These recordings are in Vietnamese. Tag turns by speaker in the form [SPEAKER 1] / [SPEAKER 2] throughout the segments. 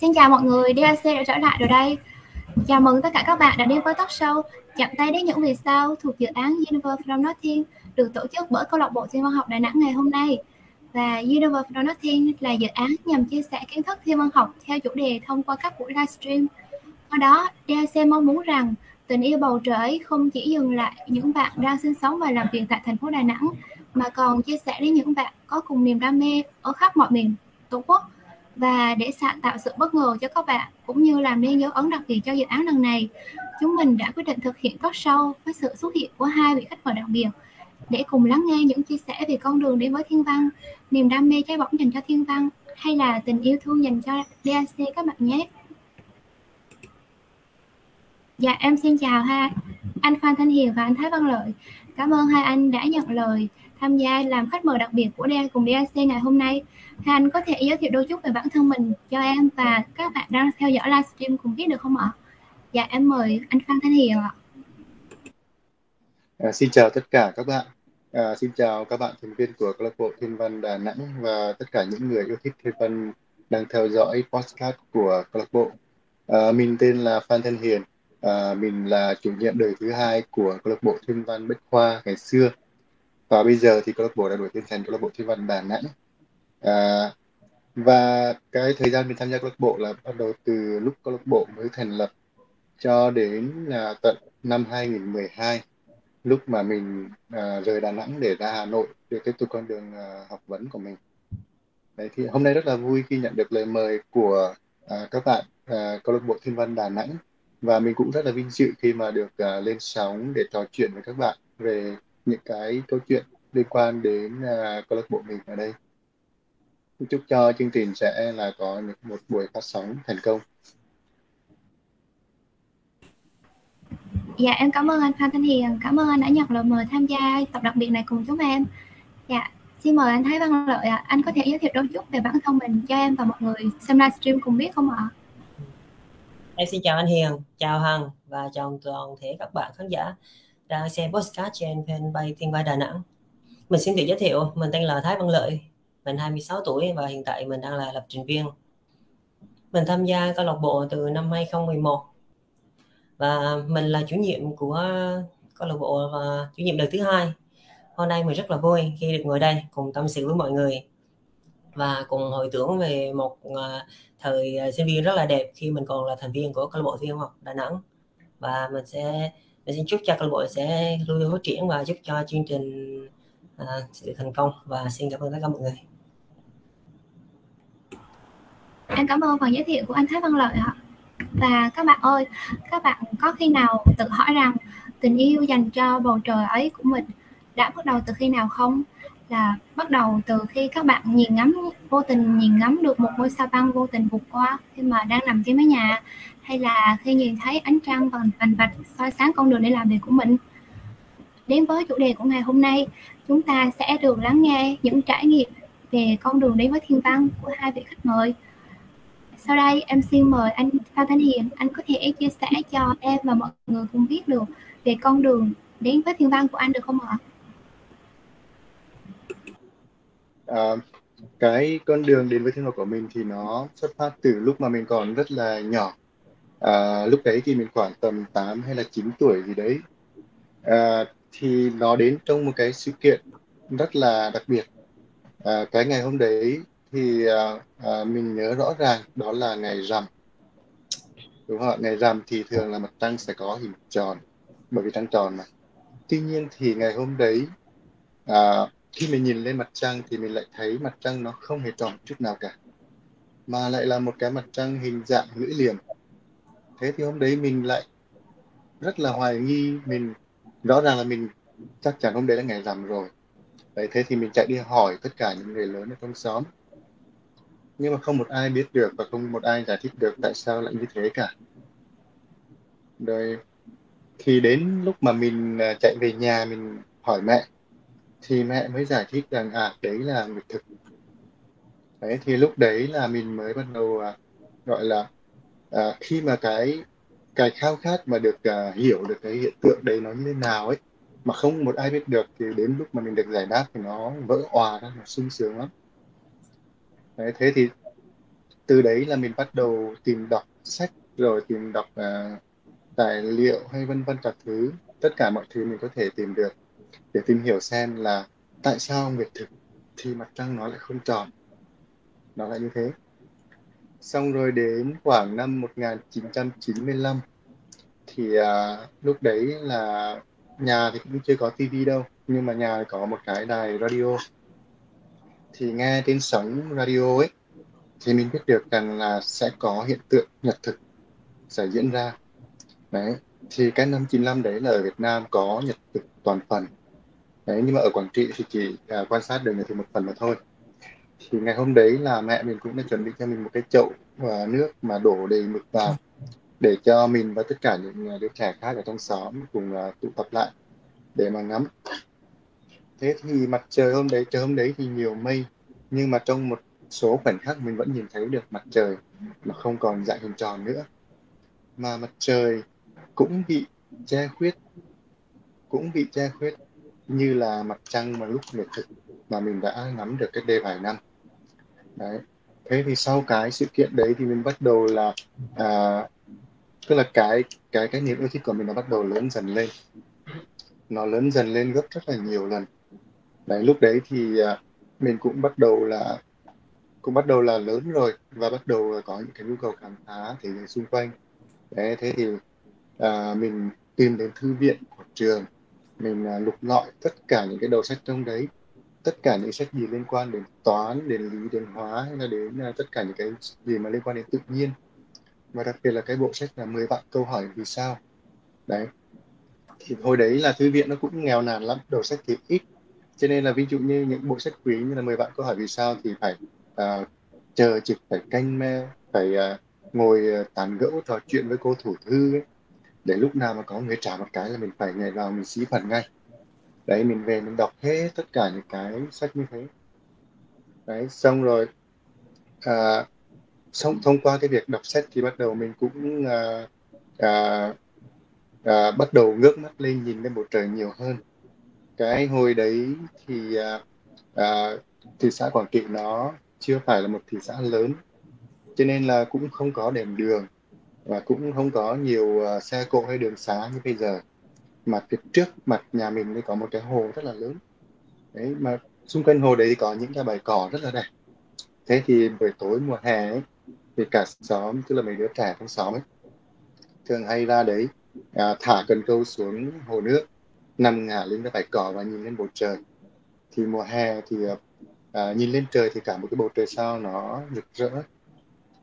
[SPEAKER 1] Xin chào mọi người, DAC đã trở lại rồi đây. Chào mừng tất cả các bạn đã đến với talk show Chạm tay đến những vì sao thuộc dự án Universe from Nothing được tổ chức bởi câu lạc bộ thiên văn học Đà Nẵng ngày hôm nay. Và Universe from Nothing là dự án nhằm chia sẻ kiến thức thiên văn học theo chủ đề thông qua các buổi livestream. Qua đó, DAC mong muốn rằng tình yêu bầu trời ấy không chỉ dừng lại những bạn đang sinh sống và làm việc tại thành phố Đà Nẵng mà còn chia sẻ đến những bạn có cùng niềm đam mê ở khắp mọi miền Tổ quốc và để tạo sự bất ngờ cho các bạn, cũng như làm nên dấu ấn đặc biệt cho dự án lần này, chúng mình đã quyết định thực hiện các show với sự xuất hiện của hai vị khách mời đặc biệt. Để cùng lắng nghe những chia sẻ về con đường đến với thiên văn, niềm đam mê cháy bỏng dành cho thiên văn, hay là tình yêu thương dành cho DAC các bạn nhé. Dạ em xin chào ha anh Phan Thanh Hiền và anh Thái Văn Lợi. Cảm ơn hai anh đã nhận lời tham gia làm khách mời đặc biệt của DA cùng DAC ngày hôm nay. Hai anh có thể giới thiệu đôi chút về bản thân mình cho em và các bạn đang theo dõi livestream cùng biết được không ạ? Dạ em mời anh Phan Thanh Hiền ạ.
[SPEAKER 2] À, xin chào tất cả các bạn. À, xin chào các bạn thành viên của câu lạc bộ Thiên văn Đà Nẵng và tất cả những người yêu thích thiên văn đang theo dõi podcast của câu lạc bộ. À, mình tên là Phan Thanh Hiền. À, mình là chủ nhiệm đời thứ hai của câu lạc bộ Thiên văn Bách Khoa ngày xưa và bây giờ thì câu lạc bộ đã đổi tên thành câu lạc bộ thiên văn Đà Nẵng à, và cái thời gian mình tham gia câu lạc bộ là bắt đầu từ lúc câu lạc bộ mới thành lập cho đến là tận năm 2012 lúc mà mình à, rời Đà Nẵng để ra Hà Nội để tiếp tục con đường à, học vấn của mình. Đấy thì hôm nay rất là vui khi nhận được lời mời của à, các bạn à, câu lạc bộ Thiên văn Đà Nẵng và mình cũng rất là vinh dự khi mà được à, lên sóng để trò chuyện với các bạn về những cái câu chuyện liên quan đến uh, câu lạc bộ mình ở đây chúc cho chương trình sẽ là có một buổi phát sóng thành công
[SPEAKER 1] Dạ em cảm ơn anh Phan Thanh Hiền, cảm ơn anh đã nhận lời mời tham gia tập đặc biệt này cùng chúng em. Dạ, xin mời anh Thái Văn Lợi ạ. À. Anh có thể giới thiệu đôi chút về bản thân mình cho em và mọi người xem livestream cùng biết không ạ?
[SPEAKER 3] Em xin chào anh Hiền, chào Hằng và chào toàn thể các bạn khán giả đang xem podcast trên fanpage Thiên Vai Đà Nẵng. Mình xin tự giới thiệu, mình tên là Thái Văn Lợi, mình 26 tuổi và hiện tại mình đang là lập trình viên. Mình tham gia câu lạc bộ từ năm 2011 và mình là chủ nhiệm của câu lạc bộ và chủ nhiệm đợt thứ hai. Hôm nay mình rất là vui khi được ngồi đây cùng tâm sự với mọi người và cùng hồi tưởng về một ờ, thời sinh viên rất là đẹp khi mình còn là thành viên của câu lạc bộ thiên học Đà Nẵng và mình sẽ mình xin chúc cho câu lạc bộ sẽ luôn luôn phát triển và giúp cho chương trình uh, thành công. Và xin cảm ơn tất cả mọi người.
[SPEAKER 1] Em cảm ơn phần giới thiệu của anh Thái Văn Lợi ạ. Và các bạn ơi các bạn có khi nào tự hỏi rằng tình yêu dành cho bầu trời ấy của mình đã bắt đầu từ khi nào không? Là bắt đầu từ khi các bạn nhìn ngắm vô tình nhìn ngắm được một ngôi sao băng vô tình vụt qua khi mà đang nằm trên mái nhà hay là khi nhìn thấy ánh trăng và vành vạch soi sáng con đường để làm việc của mình? Đến với chủ đề của ngày hôm nay chúng ta sẽ được lắng nghe những trải nghiệm về con đường đến với thiên văn của hai vị khách mời. Sau đây em xin mời anh Phan Thanh Hiền. Anh có thể chia sẻ cho em và mọi người cùng biết được về con đường đến với thiên văn của anh được không ạ?
[SPEAKER 2] À, cái con đường đến với thiên văn của mình thì nó xuất phát từ lúc mà mình còn rất là nhỏ à, lúc đấy thì mình khoảng tầm 8 hay là 9 tuổi gì đấy. À, thì nó đến trong một cái sự kiện rất là đặc biệt. À, cái ngày hôm đấy thì à, à, mình nhớ rõ ràng đó là ngày rằm. Đúng không ngày rằm thì thường là mặt trăng sẽ có hình tròn bởi vì trăng tròn mà. Tuy nhiên thì ngày hôm đấy à, khi mình nhìn lên mặt trăng thì mình lại thấy mặt trăng nó không hề tròn chút nào cả mà lại là một cái mặt trăng hình dạng lưỡi liềm thế thì hôm đấy mình lại rất là hoài nghi, mình rõ ràng là mình chắc chắn hôm đấy là ngày rằm rồi. Vậy thế thì mình chạy đi hỏi tất cả những người lớn ở trong xóm. Nhưng mà không một ai biết được và không một ai giải thích được tại sao lại như thế cả. Rồi khi đến lúc mà mình à, chạy về nhà mình hỏi mẹ, thì mẹ mới giải thích rằng à đấy là nguyệt thực. Đấy, thì lúc đấy là mình mới bắt đầu à, gọi là à, khi mà cái cái khao khát mà được à, hiểu được cái hiện tượng đấy nó như thế nào ấy mà không một ai biết được thì đến lúc mà mình được giải đáp thì nó vỡ òa ra nó sung sướng lắm. Đấy, thế thì từ đấy là mình bắt đầu tìm đọc sách rồi tìm đọc à, tài liệu hay vân vân các thứ. Tất cả mọi thứ mình có thể tìm được để tìm hiểu xem là tại sao nguyệt thực thì mặt trăng nó lại không tròn. Nó lại như thế xong rồi đến khoảng năm 1995 thì à, lúc đấy là nhà thì cũng chưa có tivi đâu nhưng mà nhà có một cái đài radio. Thì nghe trên sóng radio ấy thì mình biết được rằng là sẽ có hiện tượng nhật thực sẽ diễn ra. Đấy thì cái năm 95 đấy là ở Việt Nam có nhật thực toàn phần. Đấy nhưng mà ở Quảng Trị thì chỉ à, quan sát được nhật thực một phần mà thôi thì ngày hôm đấy là mẹ mình cũng đã chuẩn bị cho mình một cái chậu và nước mà đổ đầy mực vào để cho mình và tất cả những ờ, đứa trẻ khác ở trong xóm cùng uh, tụ tập lại để mà ngắm. Thế thì mặt trời hôm đấy trời hôm đấy thì nhiều mây nhưng mà trong một số khoảnh khắc mình vẫn nhìn thấy được mặt trời mà không còn dạng hình tròn nữa. Mà mặt trời cũng bị che khuyết cũng bị che khuyết như là mặt trăng mà lúc nguyệt thực mà mình đã ngắm được cách đây vài năm đấy. Thế thì sau cái sự kiện đấy thì mình bắt đầu là à, tức là cái cái cái niềm yêu thích của mình nó bắt đầu lớn dần lên. Nó lớn dần lên gấp rất là nhiều lần. Đấy lúc đấy thì à, mình cũng bắt đầu là cũng bắt đầu là lớn rồi và bắt đầu có những cái nhu cầu khám phá thế giới xung quanh. Đấy thế thì à, mình tìm đến thư viện của trường. Mình à, lục lọi tất cả những cái đầu sách trong đấy tất cả những sách gì liên quan đến toán đến lý đến hóa hay là đến uh, tất cả những cái gì mà liên quan đến tự nhiên. Và đặc biệt là cái bộ sách là 10 vạn câu hỏi vì sao. Đấy. Thì hồi đấy là thư viện nó cũng nghèo nàn lắm đầu sách thì ít. Cho nên là ví dụ như những bộ sách quý như là 10 vạn câu hỏi vì sao thì phải uh, chờ trực phải canh me, phải uh, ngồi uh, tán gẫu trò chuyện với cô thủ thư ấy. Để lúc nào mà có người trả một cái là mình phải nhảy vào mình xí phần ngay đấy mình về mình đọc hết tất cả những cái sách như thế. Đấy xong rồi à, xong thông qua cái việc đọc sách thì bắt đầu mình cũng à, à, à, bắt đầu ngước mắt lên nhìn lên bầu trời nhiều hơn. Cái hồi đấy thì à, à, thị xã Quảng Trị nó chưa phải là một thị xã lớn cho nên là cũng không có đèn đường và cũng không có nhiều uh, xe cộ hay đường xá như bây giờ mà phía trước mặt nhà mình thì có một cái hồ rất là lớn. Đấy mà xung quanh hồ đấy thì có những cái bãi cỏ rất là đẹp. Thế thì buổi tối mùa hè ấy, thì cả xóm tức là mấy đứa trẻ trong xóm ấy thường hay ra đấy à, thả cần câu xuống hồ nước nằm ngả lên cái bãi cỏ và nhìn lên bầu trời. Thì mùa hè thì à, nhìn lên trời thì cả một cái bầu trời sao nó rực rỡ.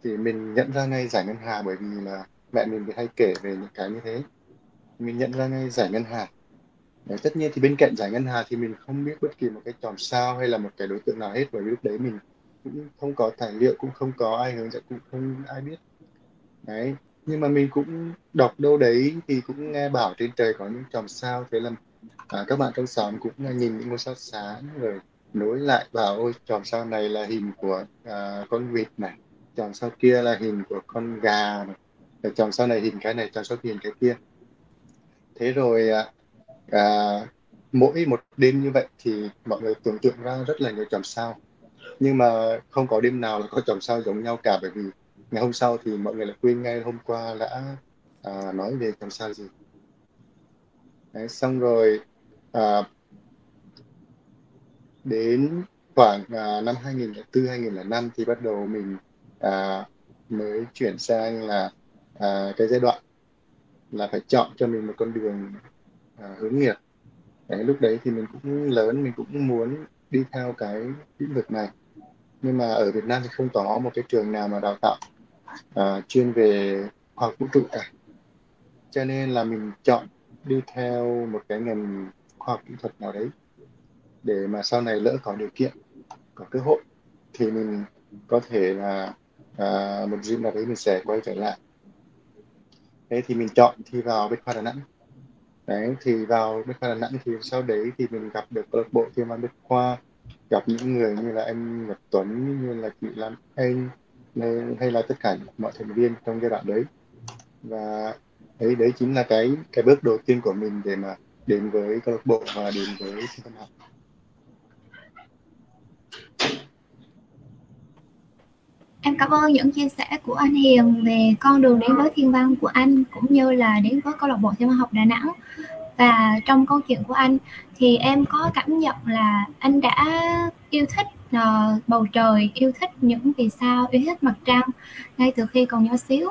[SPEAKER 2] Thì mình nhận ra ngay giải ngân hà bởi vì là mẹ mình thì hay kể về những cái như thế mình nhận ra ngay giải ngân hà. Đấy, tất nhiên thì bên cạnh giải ngân hà thì mình không biết bất kỳ một cái chòm sao hay là một cái đối tượng nào hết bởi vì lúc đấy mình cũng không có tài liệu cũng không có ai hướng dẫn cũng không ai biết. Đấy nhưng mà mình cũng đọc đâu đấy thì cũng nghe bảo trên trời có những chòm sao. Thế là à, các bạn trong xóm cũng nhìn những ngôi sao sáng rồi nối lại vào ôi chòm sao này là hình của à, con vịt này chòm sao kia là hình của con gà này chòm sao này hình cái này chòm sao kia hình cái kia thế rồi à, à, mỗi một đêm như vậy thì mọi người tưởng tượng ra rất là nhiều chòm sao. Nhưng mà không có đêm nào là có chòm sao giống nhau cả bởi vì ngày hôm sau thì mọi người lại quên ngay hôm qua đã à, nói về chòm sao gì. Đấy, xong rồi à, đến khoảng à, năm 2004 2005 thì bắt đầu mình à, mới chuyển sang là à, cái giai đoạn là phải chọn cho mình một con đường à, hướng nghiệp. Đấy, lúc đấy thì mình cũng lớn mình cũng muốn đi theo cái lĩnh vực này. Nhưng mà ở Việt Nam thì không có một cái trường nào mà đào tạo à, chuyên về khoa học vũ trụ cả. Cho nên là mình chọn đi theo một cái ngành khoa học kỹ thuật nào đấy để mà sau này lỡ có điều kiện có cơ hội thì mình có thể là à, một dịp nào đấy mình sẽ quay trở lại thế thì mình chọn thi vào Bách khoa Đà Nẵng. Đấy, thì vào Bách khoa Đà Nẵng thì sau đấy thì mình gặp được câu lạc bộ thiên văn Bách khoa, gặp những người như là anh Nhật Tuấn, như là chị Lan Anh hay là tất cả mọi thành viên trong giai đoạn đấy. Và đấy đấy chính là cái cái bước đầu tiên của mình để mà đến với câu lạc bộ và đến với sinh văn học
[SPEAKER 1] Em cảm ơn những chia sẻ của anh Hiền về con đường đến với thiên văn của anh cũng như là đến với câu lạc bộ thiên văn học Đà Nẵng. Và trong câu chuyện của anh thì em có cảm nhận là anh đã yêu thích uh, bầu trời, yêu thích những vì sao, yêu thích mặt trăng ngay từ khi còn nhỏ xíu.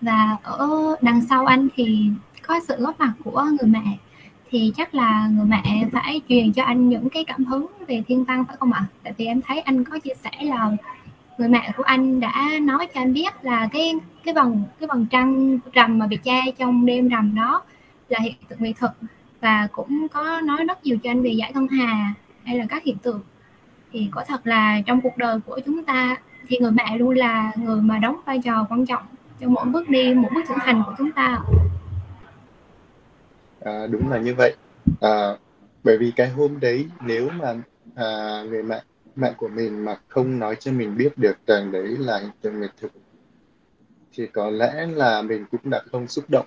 [SPEAKER 1] Và ở đằng sau anh thì có sự góp mặt của người mẹ thì chắc là người mẹ phải truyền cho anh những cái cảm hứng về thiên văn phải không ạ? Tại vì em thấy anh có chia sẻ là người mẹ của anh đã nói cho anh biết là cái cái vòng cái vòng trăng rằm mà bị che trong đêm rằm đó là hiện tượng nghệ thuật và cũng có nói rất nhiều cho anh về giải ngân hà hay là các hiện tượng. Thì có thật là trong cuộc đời của chúng ta thì người mẹ luôn là người mà đóng vai trò quan trọng trong mỗi bước đi mỗi bước trưởng thành của chúng ta.
[SPEAKER 2] À, đúng là như vậy. À, bởi vì cái hôm đấy nếu mà à, người mẹ mẹ của mình mà không nói cho mình biết được rằng đấy là hiện tượng nghệ thuật thì có lẽ là mình cũng đã không xúc động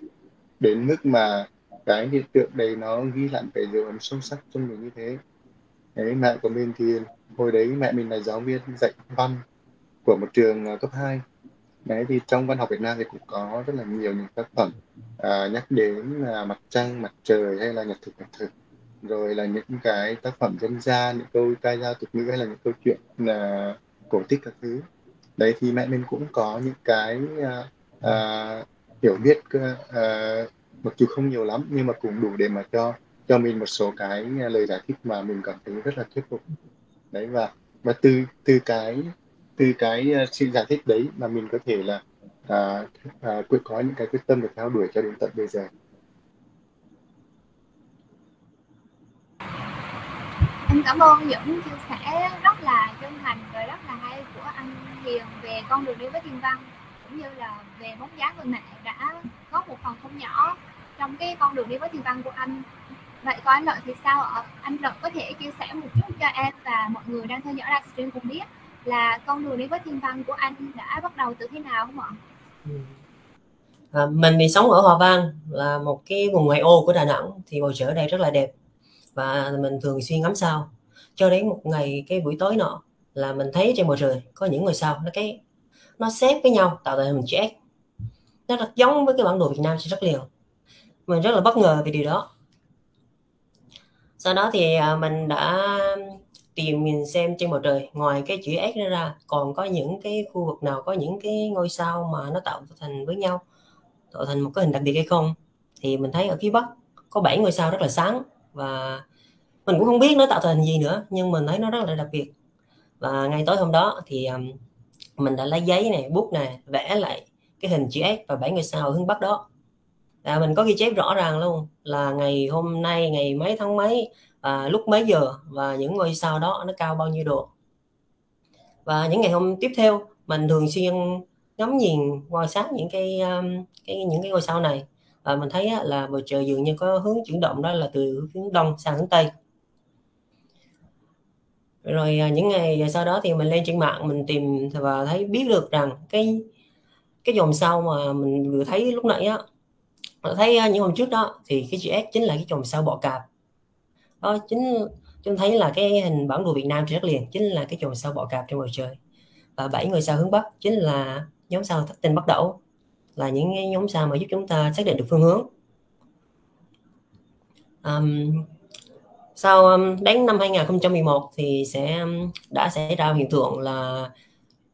[SPEAKER 2] đến mức mà cái hiện tượng đấy nó ghi lại cái dấu ấn sâu sắc trong mình như thế. Đấy mẹ của mình thì hồi đấy mẹ mình là giáo viên dạy văn của một trường à, cấp 2 đấy thì trong văn học Việt Nam thì cũng có rất là nhiều những tác phẩm à, nhắc đến là mặt trăng mặt trời hay là nhật thực nhật thực rồi là những cái tác phẩm dân gian những câu ca dao tục ngữ hay là những câu chuyện là cổ tích các thứ. Đấy thì mẹ mình cũng có những cái uh, uh, hiểu biết uh, mặc dù không nhiều lắm nhưng mà cũng đủ để mà cho cho mình một số cái lời giải thích mà mình cảm thấy rất là thuyết phục. Đấy và và từ từ cái từ cái uh, sự giải thích đấy mà mình có thể là à, à, quyết có những cái quyết tâm để theo đuổi cho đến tận bây giờ.
[SPEAKER 1] Em cảm ơn những chia sẻ rất là chân thành và rất là hay của anh Hiền về con đường đi với thiên văn cũng như là về bóng dáng người mẹ đã góp một phần không nhỏ trong cái con đường đi với thiên văn của anh. Vậy còn anh lợi thì sao ạ? Anh lợi có thể chia sẻ một chút cho em và mọi người đang theo dõi livestream cùng biết là con đường đi với thiên văn của anh đã bắt đầu từ khi nào không ạ?
[SPEAKER 3] À, mình thì sống ở Hòa Vang là một cái vùng ngoại ô của Đà Nẵng thì bầu trời ở đây rất là đẹp và mình thường xuyên ngắm sao. Cho đến một ngày, cái buổi tối nọ, là mình thấy trên bầu trời có những ngôi sao. Nó cái, nó xếp với nhau, tạo thành hình chữ S. Nó rất giống với cái bản đồ Việt Nam rất liền mình rất là bất ngờ về điều đó. Sau đó thì à, mình đã tìm nhìn xem trên bầu trời, ngoài cái chữ S ra, còn có những cái khu vực nào có những cái ngôi sao mà nó tạo thành với nhau, tạo thành một cái hình đặc biệt hay không? Thì mình thấy ở phía bắc có bảy ngôi sao rất là sáng và mình cũng không biết nó tạo thành gì nữa nhưng mình thấy nó rất là đặc biệt. Và ngay tối hôm đó thì um, mình đã lấy giấy này bút này vẽ lại cái hình chữ S và bảy ngôi sao ở hướng bắc đó. À, mình có ghi chép rõ ràng luôn là ngày hôm nay ngày mấy tháng mấy à, lúc mấy giờ và những ngôi sao đó nó cao bao nhiêu độ. Và những ngày hôm tiếp theo mình thường xuyên ngắm nhìn quan sát những cái, um, cái những cái ngôi sao này và mình thấy là bầu trời dường như có hướng chuyển động đó là từ hướng đông sang hướng tây. Rồi à, những ngày sau đó thì mình lên trên mạng mình tìm và thấy biết được rằng cái cái dòng sao mà mình vừa thấy lúc nãy á thấy à, những hôm trước đó thì cái chữ S chính là cái dòng sao bọ cạp. Đó chính chúng thấy là cái hình bản đồ Việt Nam rất liền chính là cái chòm sao bọ cạp trên bầu trời. Và bảy ngôi sao hướng bắc chính là nhóm sao thất tinh bắt đầu là những cái nhóm sao mà giúp chúng ta xác định được phương hướng. Um, sau um, đến năm 2011 thì sẽ um, đã xảy ra hiện tượng là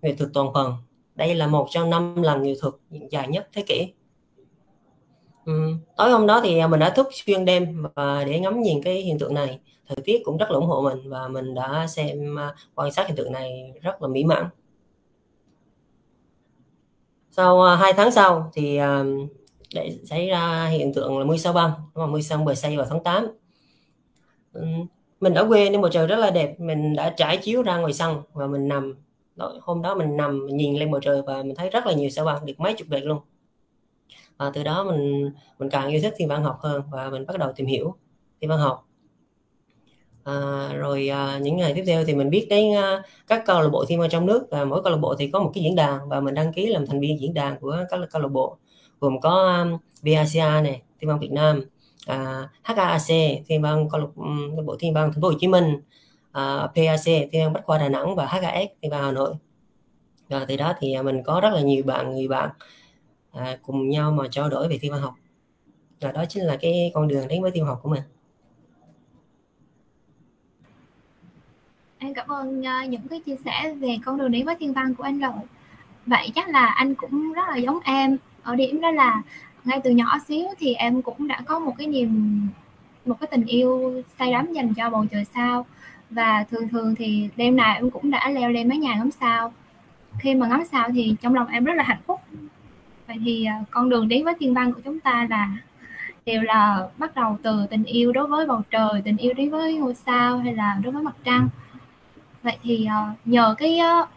[SPEAKER 3] nghệ thuật toàn phần. Đây là một trong năm lần nghệ thuật dài nhất thế kỷ. Um, tối hôm đó thì mình đã thức xuyên đêm và để ngắm nhìn cái hiện tượng này. Thời tiết cũng rất là ủng hộ mình và mình đã xem uh, quan sát hiện tượng này rất là mỹ mãn sau à, hai 2 tháng sau thì à, để xảy ra hiện tượng là mưa sao băng. Mà mưa sao bờ xây vào tháng 8 ừ, mình ở quê nên bầu trời rất là đẹp. Mình đã trải chiếu ra ngoài sân và mình nằm. Đó, hôm đó mình nằm mình nhìn lên bầu trời và mình thấy rất là nhiều sao băng được mấy chục vệt luôn. Và từ đó mình mình càng yêu thích thiên văn học hơn và mình bắt đầu tìm hiểu thiên văn học à, rồi à, những ngày tiếp theo thì mình biết đến à, các câu lạc bộ thi văn trong nước và mỗi câu lạc bộ thì có một cái diễn đàn và mình đăng ký làm thành viên diễn đàn của các câu lạc bộ. Gồm có à, um, VACA này thiên văn Việt Nam à, HAC thiên văn câu lạc bộ thiên văn thành phố Hồ Chí Minh à, PAC thiên văn Bách khoa Đà Nẵng và HAS thiên văn Hà Nội. Và từ đó thì à, mình có rất là nhiều bạn người bạn à, cùng nhau mà trao đổi về thiên văn học. Và đó chính là cái con đường đến với thiên học của mình.
[SPEAKER 1] Em cảm ơn uh, những cái chia sẻ về con đường đến với thiên văn của anh rồi. Vậy chắc là anh cũng rất là giống em. Ở điểm đó là ngay từ nhỏ xíu thì em cũng đã có một cái niềm một cái tình yêu say đắm dành cho bầu trời sao. Và thường thường thì đêm nào em cũng đã leo lên mái nhà ngắm sao. Khi mà ngắm sao thì trong lòng em rất là hạnh phúc. Vậy thì uh, con đường đến với thiên văn của chúng ta là đều là bắt đầu từ tình yêu đối với bầu trời tình yêu đối với ngôi sao hay là đối với mặt trăng vậy thì uh, nhờ cái uh,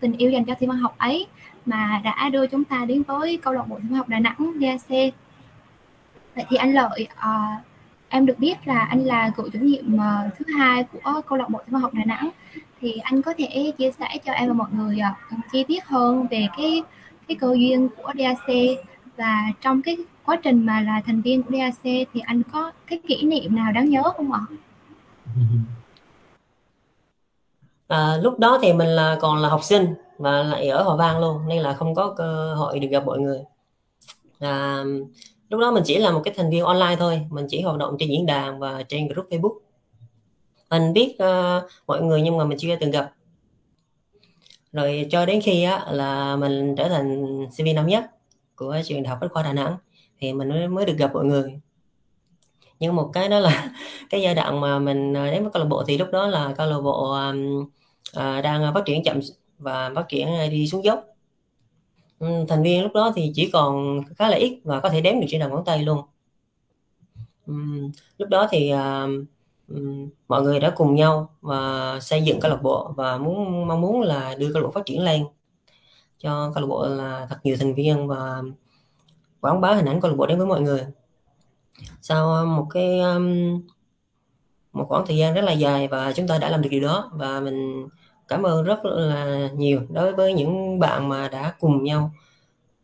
[SPEAKER 1] tình yêu dành cho thiên văn học ấy mà đã đưa chúng ta đến với câu lạc bộ thiên văn học Đà Nẵng DAC vậy thì anh Lợi uh, em được biết là anh là cựu chủ nhiệm uh, thứ hai của câu lạc bộ thiên văn học Đà Nẵng thì anh có thể chia sẻ cho em và mọi người uh, chi tiết hơn về cái cái cơ duyên của DAC và trong cái quá trình mà là thành viên của DAC thì anh có cái kỷ niệm nào đáng nhớ không ạ?
[SPEAKER 3] À, lúc đó thì mình là còn là học sinh và lại ở Hòa Vang luôn nên là không có cơ hội được gặp mọi người. À, lúc đó mình chỉ là một cái thành viên online thôi, mình chỉ hoạt động trên diễn đàn và trên group Facebook. Mình biết uh, mọi người nhưng mà mình chưa từng gặp. Rồi cho đến khi á, là mình trở thành sinh viên năm nhất của trường đại học Bách khoa Đà Nẵng thì mình mới, mới được gặp mọi người nhưng một cái đó là cái giai đoạn mà mình ờ, đến với câu lạc bộ thì lúc đó là câu lạc bộ um, à, đang ờ, phát triển chậm và phát triển ờ, đi xuống dốc. Ừ, thành viên lúc đó thì chỉ còn khá là ít và có thể đếm được trên đầu ngón tay luôn. Ừ, lúc đó thì ừ, mọi người đã cùng nhau và xây dựng câu lạc bộ và muốn mong muốn là đưa câu lạc bộ phát triển lên cho câu lạc bộ là thật nhiều thành viên và quảng bá hình ảnh câu lạc bộ đến với mọi người. Sau một cái một khoảng thời gian rất là dài và chúng ta đã làm được điều đó và mình cảm ơn rất là nhiều đối với những bạn mà đã cùng nhau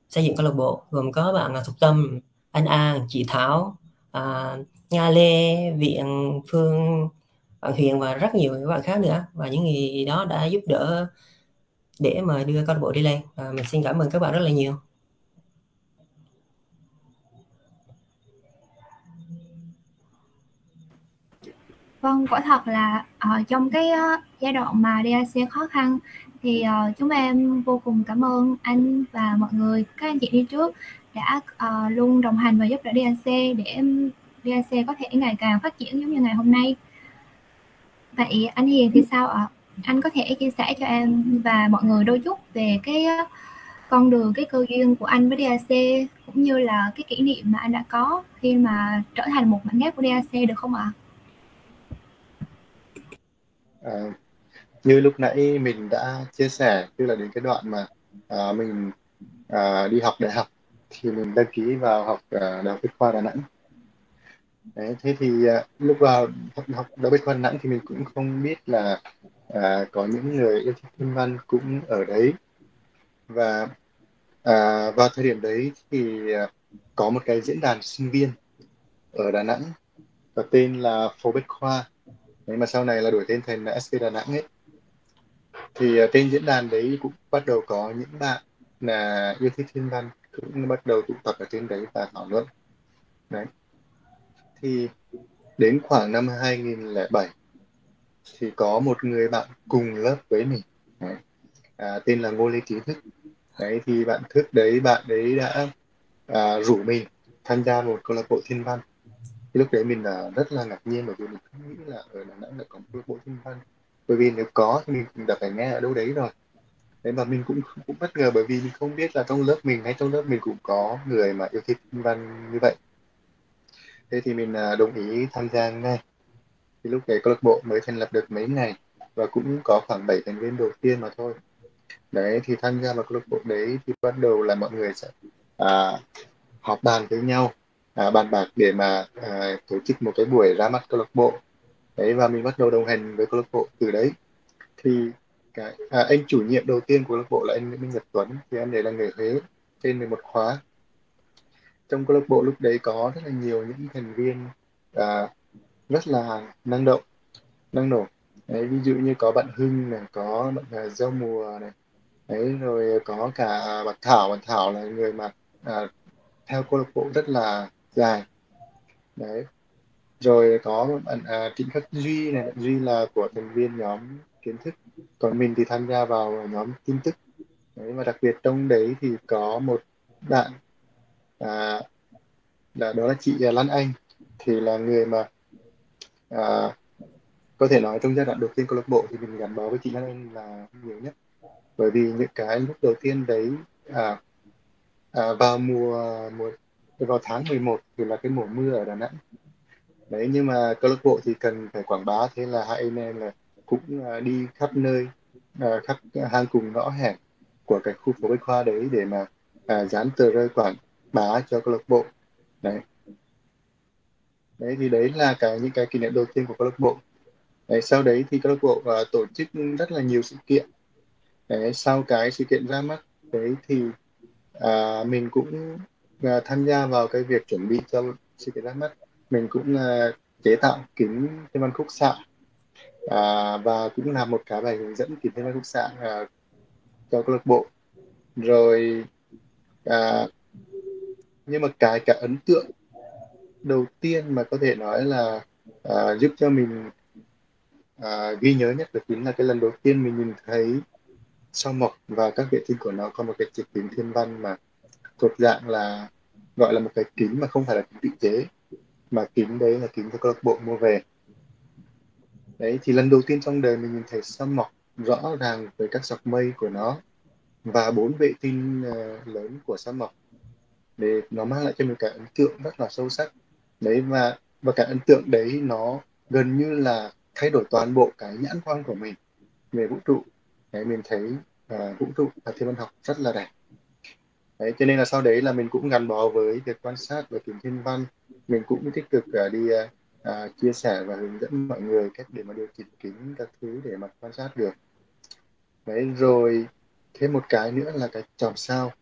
[SPEAKER 3] xây dựng câu lạc bộ gồm có bạn Thục Tâm, anh An, chị Thảo, à, Nga Lê, Viện Phương, bạn Huyền và rất nhiều các bạn khác nữa. Và những người đó đã giúp đỡ để mà đưa câu lạc bộ đi lên. Và mình xin cảm ơn các bạn rất là nhiều.
[SPEAKER 1] Vâng, quả thật là uh, trong cái uh, giai đoạn mà DAC khó khăn thì uh, chúng em vô cùng cảm ơn anh và mọi người, các anh chị đi trước đã uh, luôn đồng hành và giúp đỡ DAC để DAC có thể ngày càng phát triển giống như ngày hôm nay. Vậy anh Hiền thì sao ạ? Anh có thể chia sẻ cho em và mọi người đôi chút về cái uh, con đường, cái cơ duyên của anh với DAC cũng như là cái kỷ niệm mà anh đã có khi mà trở thành một mảnh ghép của DAC được không ạ?
[SPEAKER 2] À, Ờ, như lúc nãy mình đã chia sẻ tức là đến cái đoạn mà à, mình à, đi học đại học thì mình đăng ký vào học à, đại học bách khoa đà nẵng. Đấy, thế thì à, lúc vào học, học đại học bách khoa đà nẵng thì mình cũng không biết là à, có những người yêu thích thiên văn cũng ở đấy. Và à, vào thời điểm đấy thì à, có một cái diễn đàn sinh viên ở Đà Nẵng có tên là phố Bách Khoa nhưng mà sau này là đổi tên thành là SK Đà Nẵng ấy. Thì à, uh, trên diễn đàn đấy cũng bắt đầu có những bạn là yêu thích thiên văn cũng bắt đầu tụ tập ở trên đấy và thảo luận. Đấy. Thì đến khoảng năm 2007 thì có một người bạn cùng lớp với mình. Đấy. À, tên là Ngô Lê Trí Thức. Đấy thì bạn Thức đấy bạn đấy đã à, rủ mình tham gia một câu lạc bộ thiên văn thì lúc đấy mình là rất là ngạc nhiên bởi vì mình không nghĩ là ở Đà Nẵng lại có một bộ thiên văn. Bởi vì nếu có thì mình đã phải nghe ở đâu đấy rồi. Đấy mà mình cũng cũng bất ngờ bởi vì mình không biết là trong lớp mình hay trong lớp mình cũng có người mà yêu thích văn như vậy. Thế thì mình à, đồng ý tham gia ngay. Thì lúc đấy câu lạc bộ mới thành lập được mấy ngày và cũng có khoảng 7 thành viên đầu tiên mà thôi. Đấy thì tham gia vào câu lạc bộ đấy thì bắt đầu là mọi người sẽ à, họp bàn với nhau à, bàn bạc để mà à, tổ chức một cái buổi ra mắt câu lạc bộ. Đấy và mình bắt đầu đồng hành với câu lạc bộ từ đấy. Thì cái à, anh chủ nhiệm đầu tiên của câu lạc bộ là anh Minh Nhật Tuấn. Thì anh đấy là người Huế trên 11 khóa. Trong câu lạc bộ lúc đấy có rất là nhiều những thành viên à, rất là năng động năng nổ. Đấy, ví dụ như có bạn Hưng này có bạn à, Giao Gieo mùa này. Đấy rồi có cả bạn Thảo. Bạn Thảo là người mà à, theo câu lạc bộ rất là dài đấy. Rồi có bạn à, Trịnh Khắc Duy này. Bạn Duy là của thành viên nhóm kiến thức. Còn mình thì tham gia vào nhóm tin tức. Đấy và đặc biệt trong đấy thì có một bạn à, là đó là chị à, Lan Anh. Thì là người mà à, có thể nói trong giai đoạn đầu tiên câu lạc bộ thì mình gắn bó với chị Lan Anh là nhiều nhất. Bởi vì những cái lúc đầu tiên đấy à, à, vào mùa mùa vào tháng 11 thì là cái mùa mưa ở Đà Nẵng. Đấy nhưng mà câu lạc bộ thì cần phải quảng bá thế là hai anh em là cũng à, đi khắp nơi à, khắp hang cùng ngõ hẻm của cái khu phố bách khoa đấy để mà à, dán tờ rơi quảng bá cho câu lạc bộ. Đấy. Đấy thì đấy là cái những cái kỷ niệm đầu tiên của câu lạc bộ. Đấy, sau đấy thì câu lạc bộ uh, tổ chức rất là nhiều sự kiện. Đấy, sau cái sự kiện ra mắt đấy thì à, mình cũng uh, tham gia vào cái việc chuẩn bị cho sự kiện ra mắt. Mình cũng uh, chế tạo kính thiên văn khúc xạ à, và cũng làm một cái bài hướng dẫn kính thiên văn khúc xạ à, cho câu lạc bộ. Rồi à, nhưng mà cái cả ấn tượng đầu tiên mà có thể nói là à, giúp cho mình à, ghi nhớ nhất đó chính là cái lần đầu tiên mình nhìn thấy sao mộc và các vệ tinh của nó có một cái chiếc kính thiên văn mà thuộc dạng là gọi là một cái kính mà không phải là kính tự chế mà kính đấy là kính do câu lạc bộ mua về. Đấy thì lần đầu tiên trong đời mình nhìn thấy sao mọc rõ ràng với các dọc mây của nó và bốn vệ tinh uh, lớn của sao mọc để nó mang lại cho mình cái ấn tượng rất là sâu sắc. Đấy và và cái ấn tượng đấy nó gần như là thay đổi toàn bộ cái nhãn quan của mình. Về vũ trụ. Đấy mình thấy uh, vũ trụ và thiên văn học rất là đẹp đấy cho nên là sau đấy là mình cũng gắn bó với việc quan sát và tìm thiên văn. Mình cũng tích cực uh, đi uh, chia sẻ và hướng dẫn mọi người cách để mà điều chỉnh kính các thứ để mà quan sát được. Đấy rồi thêm một cái nữa là cái chòm sao.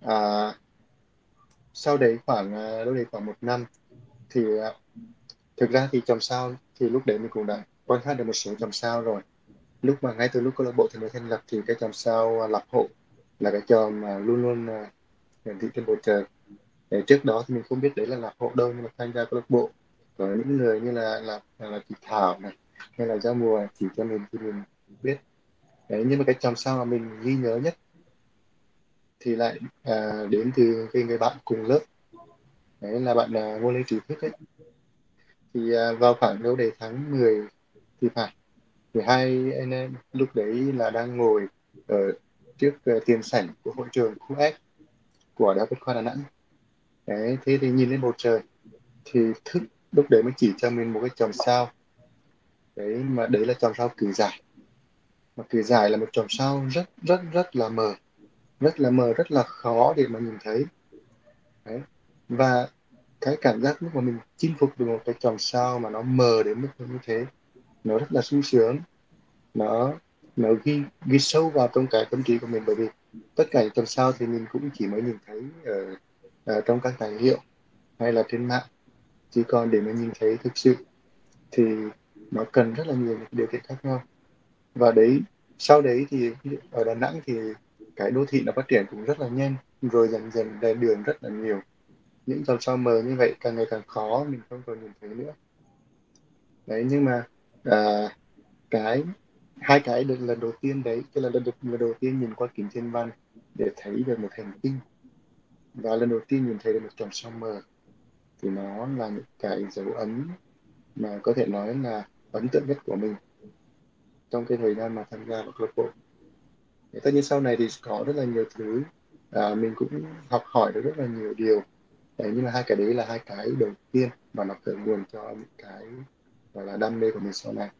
[SPEAKER 2] À, sau đấy khoảng đâu đấy khoảng một năm thì thực ra thì chòm sao thì lúc đấy mình cũng đã quan sát được một số chòm sao rồi. Lúc mà ngay từ lúc câu lạc bộ thì mới thành lập thì cái chòm sao lập hộ là cái trò mà luôn luôn à, hiển thị trên bầu trời. Để trước đó thì mình không biết đấy là lạc hộ đâu nhưng mà tham gia câu lạc bộ có những người như là à, là là, là chị Thảo này hay là giao mùa chỉ cho mình thì mình biết. Đấy nhưng mà cái chòm sao mà mình ghi nhớ nhất thì lại à, đến từ cái người bạn cùng lớp. Đấy là bạn à, ngô lê trí thức ấy. Thì à, vào khoảng đâu đấy tháng 10 thì phải thì hai anh em lúc đấy là đang ngồi ở trước ờ, tiền sảnh của hội trường khu F của Đại học khoa Đà Nẵng. Đấy, thế thì nhìn lên bầu trời thì thức lúc đấy mới chỉ cho mình một cái chòm sao. Đấy, mà đấy là chòm sao cử giải. Mà cử giải là một chòm sao rất rất rất là mờ. Rất là mờ, rất là khó để mà nhìn thấy. Đấy, và cái cảm giác lúc mà mình chinh phục được một cái chòm sao mà nó mờ đến mức như thế, nó rất là sung sướng. Nó nó ghi ghi sâu vào trong cái tâm trí của mình bởi vì tất cả những tuần sau thì mình cũng chỉ mới nhìn thấy ở, ở trong các tài liệu hay là trên mạng. Chỉ còn để mà nhìn thấy thực sự thì nó cần rất là nhiều điều kiện khác nhau. Và đấy sau đấy thì ở Đà Nẵng thì cái đô thị nó phát triển cũng rất là nhanh rồi dần dần đèn đường rất là nhiều. Những dòng sao mờ như vậy càng ngày càng khó mình không còn nhìn thấy nữa. Đấy nhưng mà à, cái hai cái được lần đầu tiên đấy cái là lần, lần đầu tiên nhìn qua kính thiên văn để thấy được một hành tinh. Và lần đầu tiên nhìn thấy được một chòm sao mờ. Thì nó là những cái dấu ấn mà có thể nói là ấn tượng nhất của mình trong cái thời gian mà tham gia vào câu lạc bộ. Tất nhiên sau này thì có rất là nhiều thứ à, mình cũng học hỏi được rất là nhiều điều. Đấy, nhưng mà hai cái đấy là hai cái đầu tiên mà nó khởi nguồn cho những cái gọi là đam mê của mình sau này.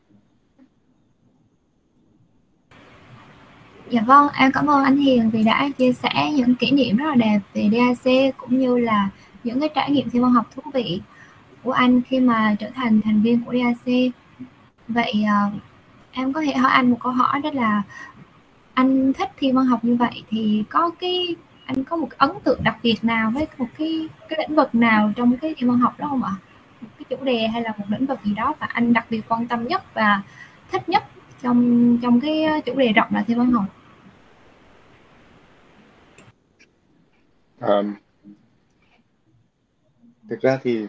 [SPEAKER 1] Dạ vâng, em cảm ơn anh Hiền vì đã chia sẻ những kỷ niệm rất là đẹp về DAC cũng như là những cái trải nghiệm thiên văn học thú vị của anh khi mà trở thành thành viên của DAC. Vậy ờ, em có thể hỏi anh một câu hỏi đó là anh thích thiên văn học như vậy thì có cái anh có một ấn tượng đặc biệt nào với một cái cái lĩnh vực nào trong cái thiên văn học đó không ạ? Một cái chủ đề hay là một lĩnh vực gì đó và anh đặc biệt quan tâm nhất và thích nhất trong trong cái chủ đề rộng là thiên văn học?
[SPEAKER 2] Um, thực ra thì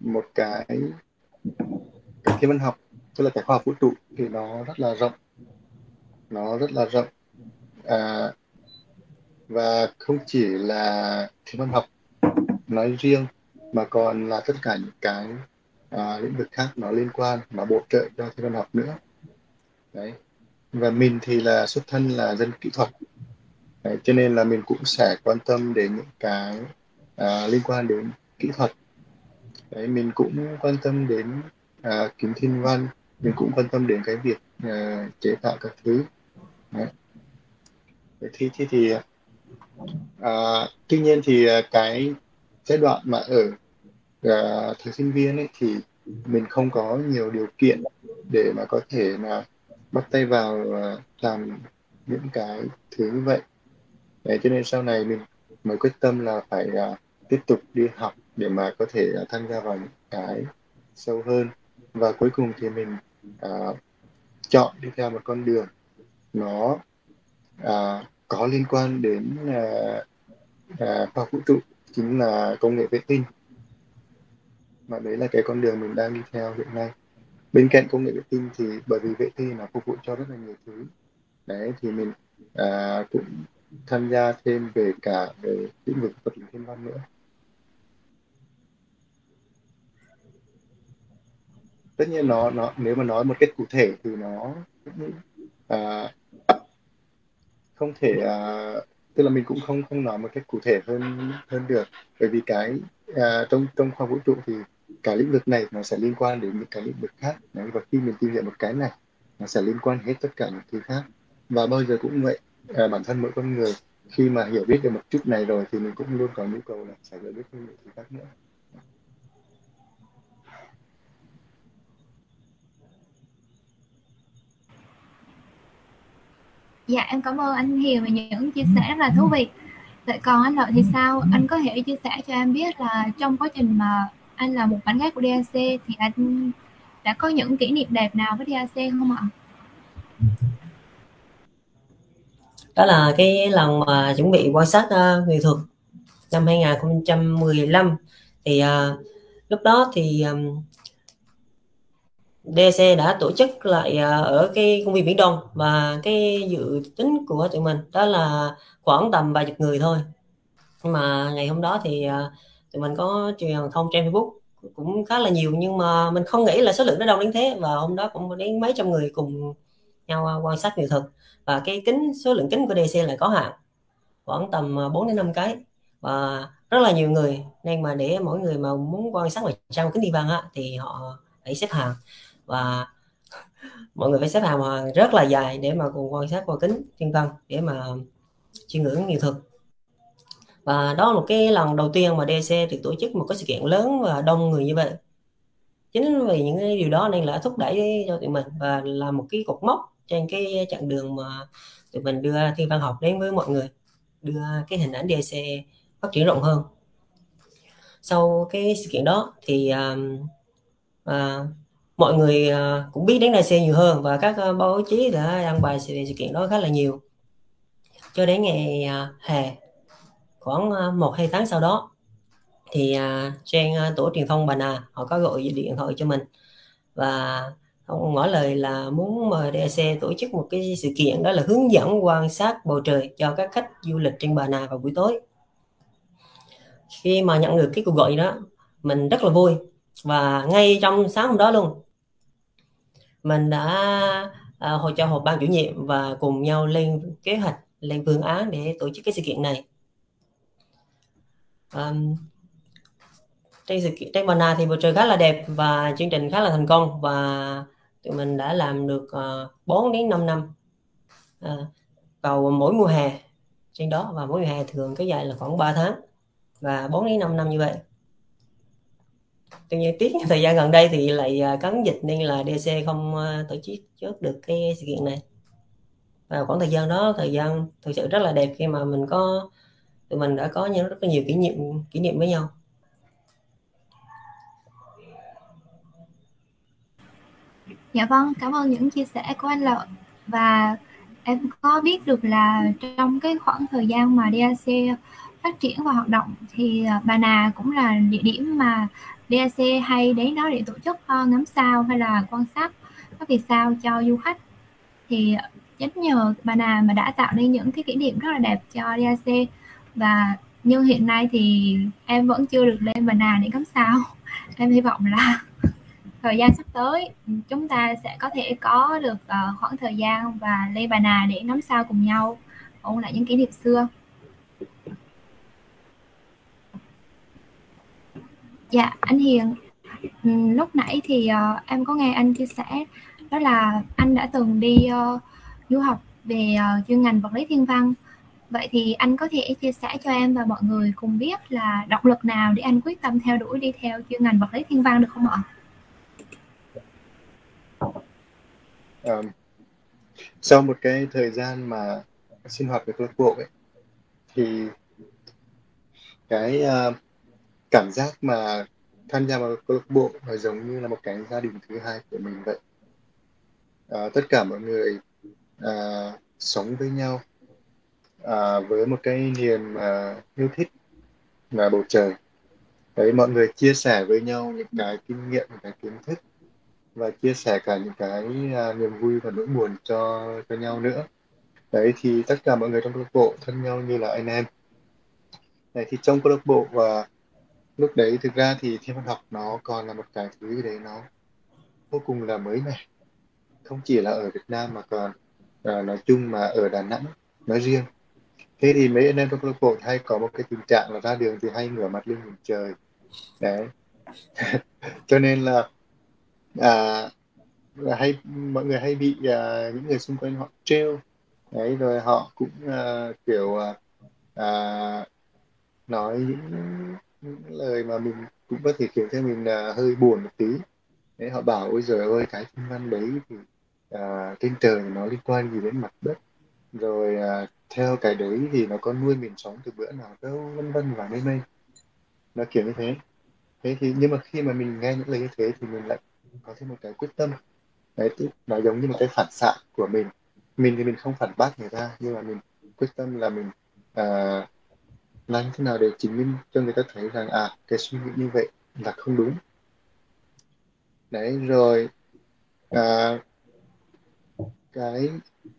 [SPEAKER 2] một cái cái thiên văn học tức là cái khoa học vũ trụ thì nó rất là rộng. Nó rất là rộng. À, và không chỉ là thiên văn học nói riêng mà còn là tất cả những cái à, lĩnh vực khác nó liên quan mà bổ trợ cho thiên văn học nữa. Đấy. Và mình thì là xuất thân là dân kỹ thuật đấy, cho nên là mình cũng sẽ quan tâm đến những cái à, liên quan đến kỹ thuật. Đấy mình cũng quan tâm đến à, kiếm thiên văn mình cũng quan tâm đến cái việc à, chế tạo các thứ. Đấy. thì thì thì à, tuy nhiên thì à, cái giai đoạn mà ở à, thời sinh viên ấy thì mình không có nhiều điều kiện để mà có thể là bắt tay vào à, làm những cái thứ như vậy. Đấy, cho nên sau này mình mới quyết tâm là phải uh, tiếp tục đi học để mà có thể uh, tham gia vào những cái sâu hơn. Và cuối cùng thì mình uh, chọn đi theo một con đường nó uh, có liên quan đến uh, uh, khoa vũ trụ chính là công nghệ vệ tinh. Mà đấy là cái con đường mình đang đi theo hiện nay. Bên cạnh công nghệ vệ tinh thì bởi vì vệ tinh nó phục vụ cho rất là nhiều thứ. Đấy thì mình uh, cũng tham gia thêm về cả về lĩnh vực vật lý thiên văn nữa. Tất nhiên nó nó nếu mà nói một cách cụ thể thì nó à, không thể à, tức là mình cũng không không nói một cách cụ thể hơn hơn được. Bởi vì cái à, trong trong khoa vũ trụ thì cả lĩnh vực này nó sẽ liên quan đến những cái lĩnh vực khác. Đấy, và khi mình tìm hiểu một cái này nó sẽ liên quan hết tất cả những thứ khác. Và bao giờ cũng vậy à, bản thân mỗi con người khi mà hiểu biết được một chút này rồi thì mình cũng luôn có nhu cầu là phải hiểu biết thêm những thứ khác nữa
[SPEAKER 1] Dạ em cảm ơn anh Hiền về những chia sẻ rất là thú vị. Vậy còn anh Lợi thì sao? Anh có thể chia sẻ cho em biết là trong quá trình mà anh là một bạn gái của DAC thì anh đã có những kỷ niệm đẹp nào với DAC không ạ?
[SPEAKER 3] Đó là cái lần mà chuẩn bị quan sát uh, nghệ thuật năm 2015 thì uh, lúc đó thì um, DC đã tổ chức lại uh, ở cái công viên Biển Đông và cái dự tính của tụi mình đó là khoảng tầm vài chục người thôi. Nhưng mà ngày hôm đó thì uh, tụi mình có truyền thông trên Facebook cũng khá là nhiều nhưng mà mình không nghĩ là số lượng nó đông đến thế. Và hôm đó cũng đến mấy trăm người cùng nhau quan sát nghệ thuật và cái kính số lượng kính của DC lại có hạn khoảng tầm à, 4 đến 5 cái. Và rất là nhiều người nên mà để mỗi người mà muốn quan sát vào trong kính thiên văn á, thì họ phải xếp hàng. Và mọi người phải xếp hàng mà rất là dài để mà cùng quan sát qua kính thiên văn để mà chiêm ngưỡng nghệ thuật và đó là một cái lần đầu tiên mà DC được tổ chức một cái sự kiện lớn và đông người như vậy. Chính vì những cái điều đó nên là thúc đẩy cho tụi mình và là một cái cột mốc trên cái chặng đường mà tụi mình đưa thiên văn học đến với mọi người đưa cái hình ảnh DAC phát triển rộng hơn. Sau cái sự kiện đó thì uh, uh, mọi người uh, cũng biết đến DAC nhiều hơn và các uh, báo chí đã đăng bài về sự kiện đó khá là nhiều. Cho đến ngày uh, hè khoảng uh, một hai tháng sau đó thì uh, trên uh, tổ truyền thông Bà Nà họ có gọi điện thoại cho mình và ông ngỏ lời là muốn mời DAC tổ chức một cái sự kiện đó là hướng dẫn quan sát bầu trời cho các khách du lịch trên Bà Nà vào buổi tối. Khi mà nhận được cái cuộc gọi đó mình rất là vui. Và ngay trong sáng hôm đó luôn mình đã à, hội cho họp ban chủ nhiệm và cùng nhau lên kế hoạch lên phương án để tổ chức cái sự kiện này. Um, trên sự kiện trên Bà Nà thì bầu trời khá là đẹp và chương trình khá là thành công và tụi mình đã làm được ờ, uh, 4 đến 5 năm uh, vào mỗi mùa hè trên đó. Và mỗi mùa hè thường cái dài là khoảng 3 tháng và 4 đến 5 năm như vậy. Tuy nhiên tiếc thời gian gần đây thì lại ờ, uh, cấm dịch nên là DC không uh, tổ chức trước được cái sự kiện này. Và khoảng thời gian đó thời gian thực sự rất là đẹp khi mà mình có tụi mình đã có những rất là nhiều kỷ niệm kỷ niệm với nhau.
[SPEAKER 1] Dạ vâng, cảm ơn những chia sẻ của anh Lợi. Và em có biết được là trong cái khoảng thời gian mà DAC phát triển và hoạt động thì à, Bà Nà cũng là địa điểm mà DAC hay đến đó để tổ chức à, ngắm sao hay là quan sát các vì sao cho du khách. Thì chính nhờ Bà Nà mà đã tạo nên những cái kỷ niệm rất là đẹp cho DAC và nhưng hiện nay thì em vẫn chưa được lên Bà Nà để ngắm sao. Em hy vọng là thời gian sắp tới ừ, chúng ta sẽ có thể có được uh, khoảng thời gian và lê Bà Nà để ngắm sao cùng nhau. Ôn lại những kỷ niệm xưa. Dạ anh Hiền. Ừ, lúc nãy thì uh, em có nghe anh chia sẻ đó là anh đã từng đi uh, du học về uh, chuyên ngành vật lý thiên văn. Vậy thì anh có thể chia sẻ cho em và mọi người cùng biết là động lực nào để anh quyết tâm theo đuổi đi theo chuyên ngành vật lý thiên văn được không ạ?
[SPEAKER 2] Um, sau một cái thời gian mà sinh hoạt với câu lạc bộ ấy thì cái uh, cảm giác mà tham gia vào câu lạc bộ nó giống như là một cái gia đình thứ hai của mình vậy. Uh, tất cả mọi người uh, sống với nhau uh, với một cái niềm uh, yêu thích là bầu trời. Đấy mọi người chia sẻ với nhau những cái kinh nghiệm những cái kiến thức và chia sẻ cả những cái uh, niềm vui và nỗi buồn cho cho nhau nữa. Đấy thì tất cả mọi người trong câu lạc bộ thân nhau như là anh em. Đấy thì trong câu lạc bộ và lúc đấy thực ra thì thiên văn học nó còn là một cái thứ gì đấy nó vô cùng là mới mẻ. Không chỉ là ở Việt Nam mà còn uh, nói chung mà ở Đà Nẵng nói riêng. Thế thì mấy anh em trong câu lạc bộ hay có một cái tình trạng là ra đường thì hay ngửa mặt lên nhìn trời. Đấy. Cho nên là à, là hay mọi người hay bị à, những người xung quanh họ trêu. Đấy rồi họ cũng à, kiểu à, à, nói những, những lời mà mình cũng có thể khiến cho mình à, hơi buồn một tí. Đấy họ bảo ôi giời ơi cái thiên văn đấy thì à, trên trời nó liên quan gì đến mặt đất? Rồi à, theo cái đấy thì nó có nuôi mình sống từ bữa nào đâu vân vân và mây mây. Nó kiểu như thế. Thế thì nhưng mà khi mà mình nghe những lời như thế thì mình lại có thêm một cái quyết tâm. Đấy tức nó giống như một cái phản xạ của mình. Mình thì mình không phản bác người ta nhưng mà mình quyết tâm là mình à, làm thế nào để chứng minh cho người ta thấy rằng à cái suy nghĩ như vậy là không đúng. Đấy rồi à, cái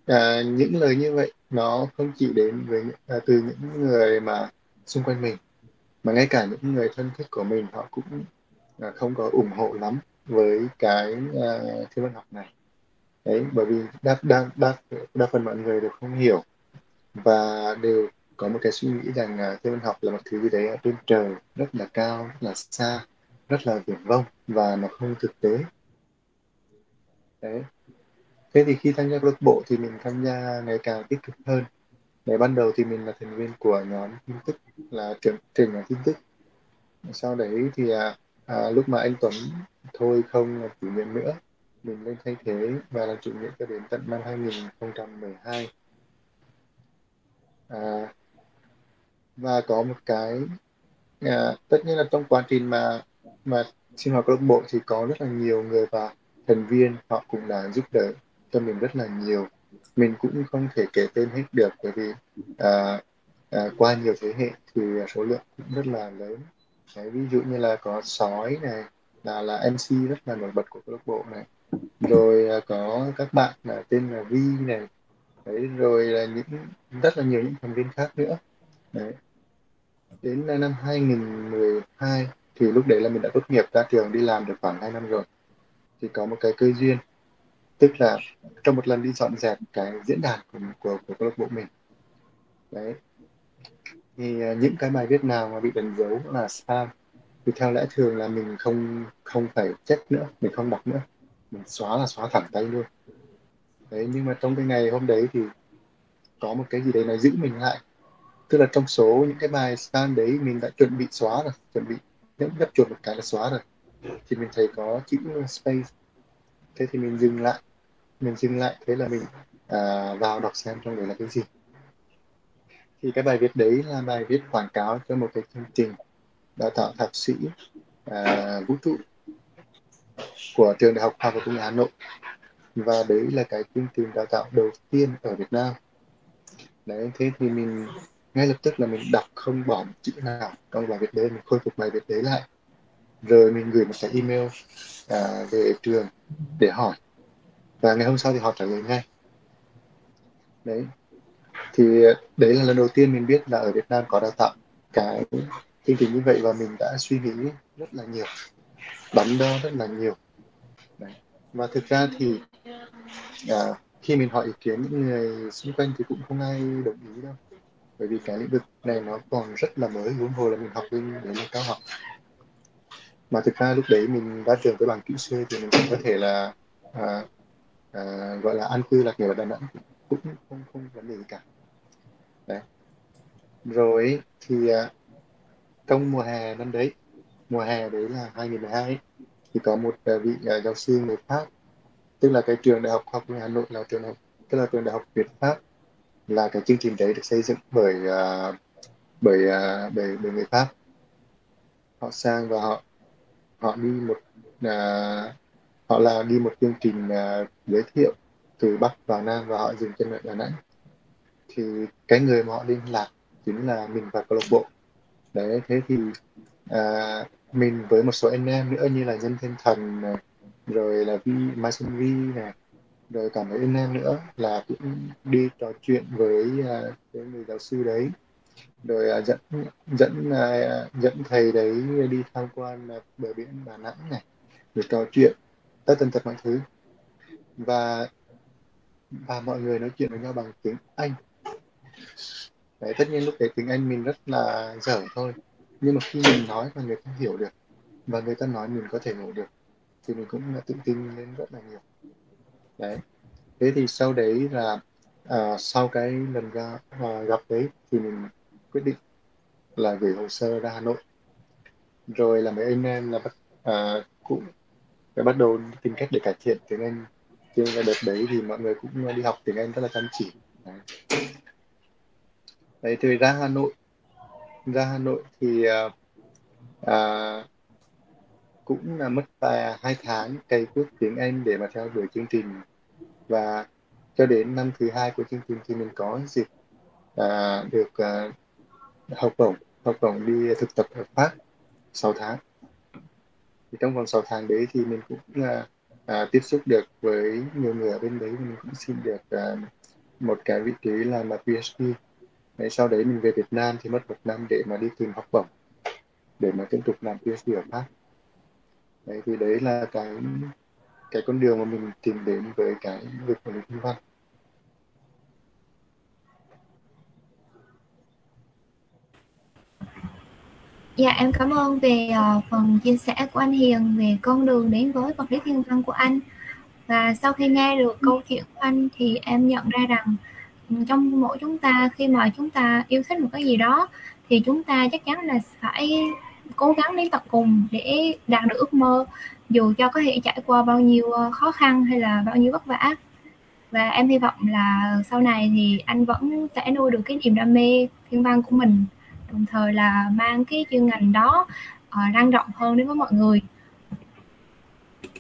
[SPEAKER 2] à, những lời như vậy nó không chỉ đến với à, từ những người mà xung quanh mình mà ngay cả những người thân thiết của mình họ cũng à, không có ủng hộ lắm với cái uh, thiên văn học này. Đấy bởi vì đa đa đa đa phần mọi người đều không hiểu và đều có một cái suy nghĩ rằng uh, thiên văn học là một thứ gì đấy ở trên trời rất là cao rất là xa rất là viển vông và nó không thực tế. Đấy. Thế thì khi tham gia câu lạc bộ thì mình tham gia ngày càng tích cực hơn. Để ban đầu thì mình là thành viên của nhóm tin tức là trưởng trưởng nhóm tin tức. Sau đấy thì à, à, lúc mà anh Tuấn thôi không là chủ nhiệm nữa mình lên thay thế và làm chủ nhiệm cho đến tận năm 2012 à, và có một cái à, tất nhiên là trong quá trình mà mà sinh hoạt câu lạc bộ thì có rất là nhiều người và thành viên họ cũng đã giúp đỡ cho mình rất là nhiều. Mình cũng không thể kể tên hết được bởi vì à, à, qua nhiều thế hệ thì số lượng cũng rất là lớn. Đấy, ví dụ như là có sói này là là MC rất là nổi bật của câu lạc bộ này. Rồi à, có các bạn là tên là Vi này. Đấy rồi là những rất là nhiều những thành viên khác nữa. Đấy. Đến năm 2012 thì lúc đấy là mình đã tốt nghiệp ra trường đi làm được khoảng 2 năm rồi. Thì có một cái cơ duyên. Tức là trong một lần đi dọn dẹp cái diễn đàn của của, của câu lạc bộ mình. Đấy thì ờ, những cái bài viết nào mà bị đánh dấu là spam thì theo lẽ thường là mình không không phải check nữa mình không đọc nữa. Mình xóa là xóa thẳng tay luôn. Đấy nhưng mà trong cái ngày hôm đấy thì có một cái gì đấy nó giữ mình lại. Tức là trong số những cái bài spam đấy mình đã chuẩn bị xóa rồi chuẩn bị nhấp nhấp chuột một cái là xóa rồi. Thì mình thấy có chữ space. Thế thì mình dừng lại. Mình dừng lại thế là mình à, vào đọc xem trong đấy là cái gì thì cái bài viết đấy là bài viết quảng cáo cho một cái chương trình đào tạo thạc sĩ à, vũ trụ của trường đại học khoa học công nghệ hà nội. Và đấy là cái chương trình đào tạo đầu tiên ở Việt Nam. Đấy thế thì mình ngay lập tức là mình đọc không bỏ một chữ nào trong bài viết đấy mình khôi phục bài viết đấy lại. Rồi mình gửi một cái email à, về trường để hỏi. Và ngày hôm sau thì họ trả lời ngay. Đấy thì đấy là lần đầu tiên mình biết là ở Việt Nam có đào tạo cái chương trình như vậy và mình đã suy nghĩ rất là nhiều đắn đo rất là nhiều. Đấy. và thực ra thì à, khi mình hỏi ý kiến những người xung quanh thì cũng không ai đồng ý đâu. Bởi vì cái lĩnh vực này nó còn rất là mới huống hồ là mình học lên đến là cao học. Mà thực ra lúc đấy mình ra trường với bằng kỹ sư thì mình cũng có thể là à, à, gọi là an cư lạc nghiệp ở Đà Nẵng cũng không không vấn đề gì cả rồi thì à, trong mùa hè năm đấy mùa hè đấy là 2012 ấy, thì có một à, vị à, giáo sư người Pháp tức là cái trường đại học học Hà Nội là trường học tức là trường đại học Việt Pháp là cái chương trình đấy được xây dựng bởi à, bởi, à, bởi bởi người Pháp. Họ sang và họ họ đi một à, họ là đi một chương trình à, giới thiệu từ Bắc vào Nam và họ dừng chân ở Đà Nẵng. Thì cái người mà họ liên lạc chính là mình và câu lạc bộ. Đấy thế thì à, mình với một số anh em nữa như là dân thiên thần này, rồi là vi mai xuân vi này rồi cả mấy anh em nữa là cũng đi trò chuyện với uh, cái người giáo sư đấy. Rồi uh, dẫn dẫn uh, dẫn thầy đấy đi tham quan uh, bờ biển Đà Nẵng này rồi trò chuyện tất tần tật mọi thứ. Và và mọi người nói chuyện với nhau bằng tiếng Anh đấy tất nhiên lúc đấy tiếng Anh mình rất là dở thôi. Nhưng mà khi mình nói và người ta hiểu được và người ta nói mình có thể hiểu được thì mình cũng tự tin lên rất là nhiều. Đấy. Thế thì sau đấy là à, sau cái lần ra à, gặp đấy thì mình quyết định là gửi hồ sơ ra Hà Nội. Rồi là mấy anh em là bắt à, cũng phải bắt đầu tìm cách để cải thiện tiếng Anh. Trên cái đợt đấy thì mọi người cũng đi học tiếng Anh rất là chăm chỉ. Đấy, đấy thì ra Hà Nội. Ra Hà Nội thì uh, cũng là mất vài hai tháng cày quốc tiếng Anh để mà theo đuổi chương trình. Và cho đến năm thứ hai của chương trình thì mình có dịp uh, được uh, học bổng học bổng đi thực tập ở Pháp 6 tháng. Thì trong vòng 6 tháng đấy thì mình cũng uh, à, tiếp xúc được với nhiều người ở bên đấy mình cũng xin được à, một cái vị trí là mà PhD đấy, sau đấy mình về Việt Nam thì mất một năm để mà đi tìm học bổng để mà tiếp tục làm PhD ở Pháp. Đấy thì đấy là cái cái con đường mà mình tìm đến với cái việc của lịch văn.
[SPEAKER 1] Dạ em cảm ơn về uh, phần chia sẻ của anh Hiền về con đường đến với vật lý thiên văn của anh. Và sau khi nghe được câu chuyện của anh thì em nhận ra rằng ừ, trong mỗi chúng ta khi mà chúng ta yêu thích một cái gì đó thì chúng ta chắc chắn là phải cố gắng đến tận cùng để đạt được ước mơ dù cho có thể trải qua bao nhiêu ờ, khó khăn hay là bao nhiêu vất vả. Và em hy vọng là sau này thì anh vẫn sẽ nuôi được cái niềm đam mê thiên văn của mình đồng thời là mang cái chuyên ngành đó uh, lan rộng hơn đến với mọi người.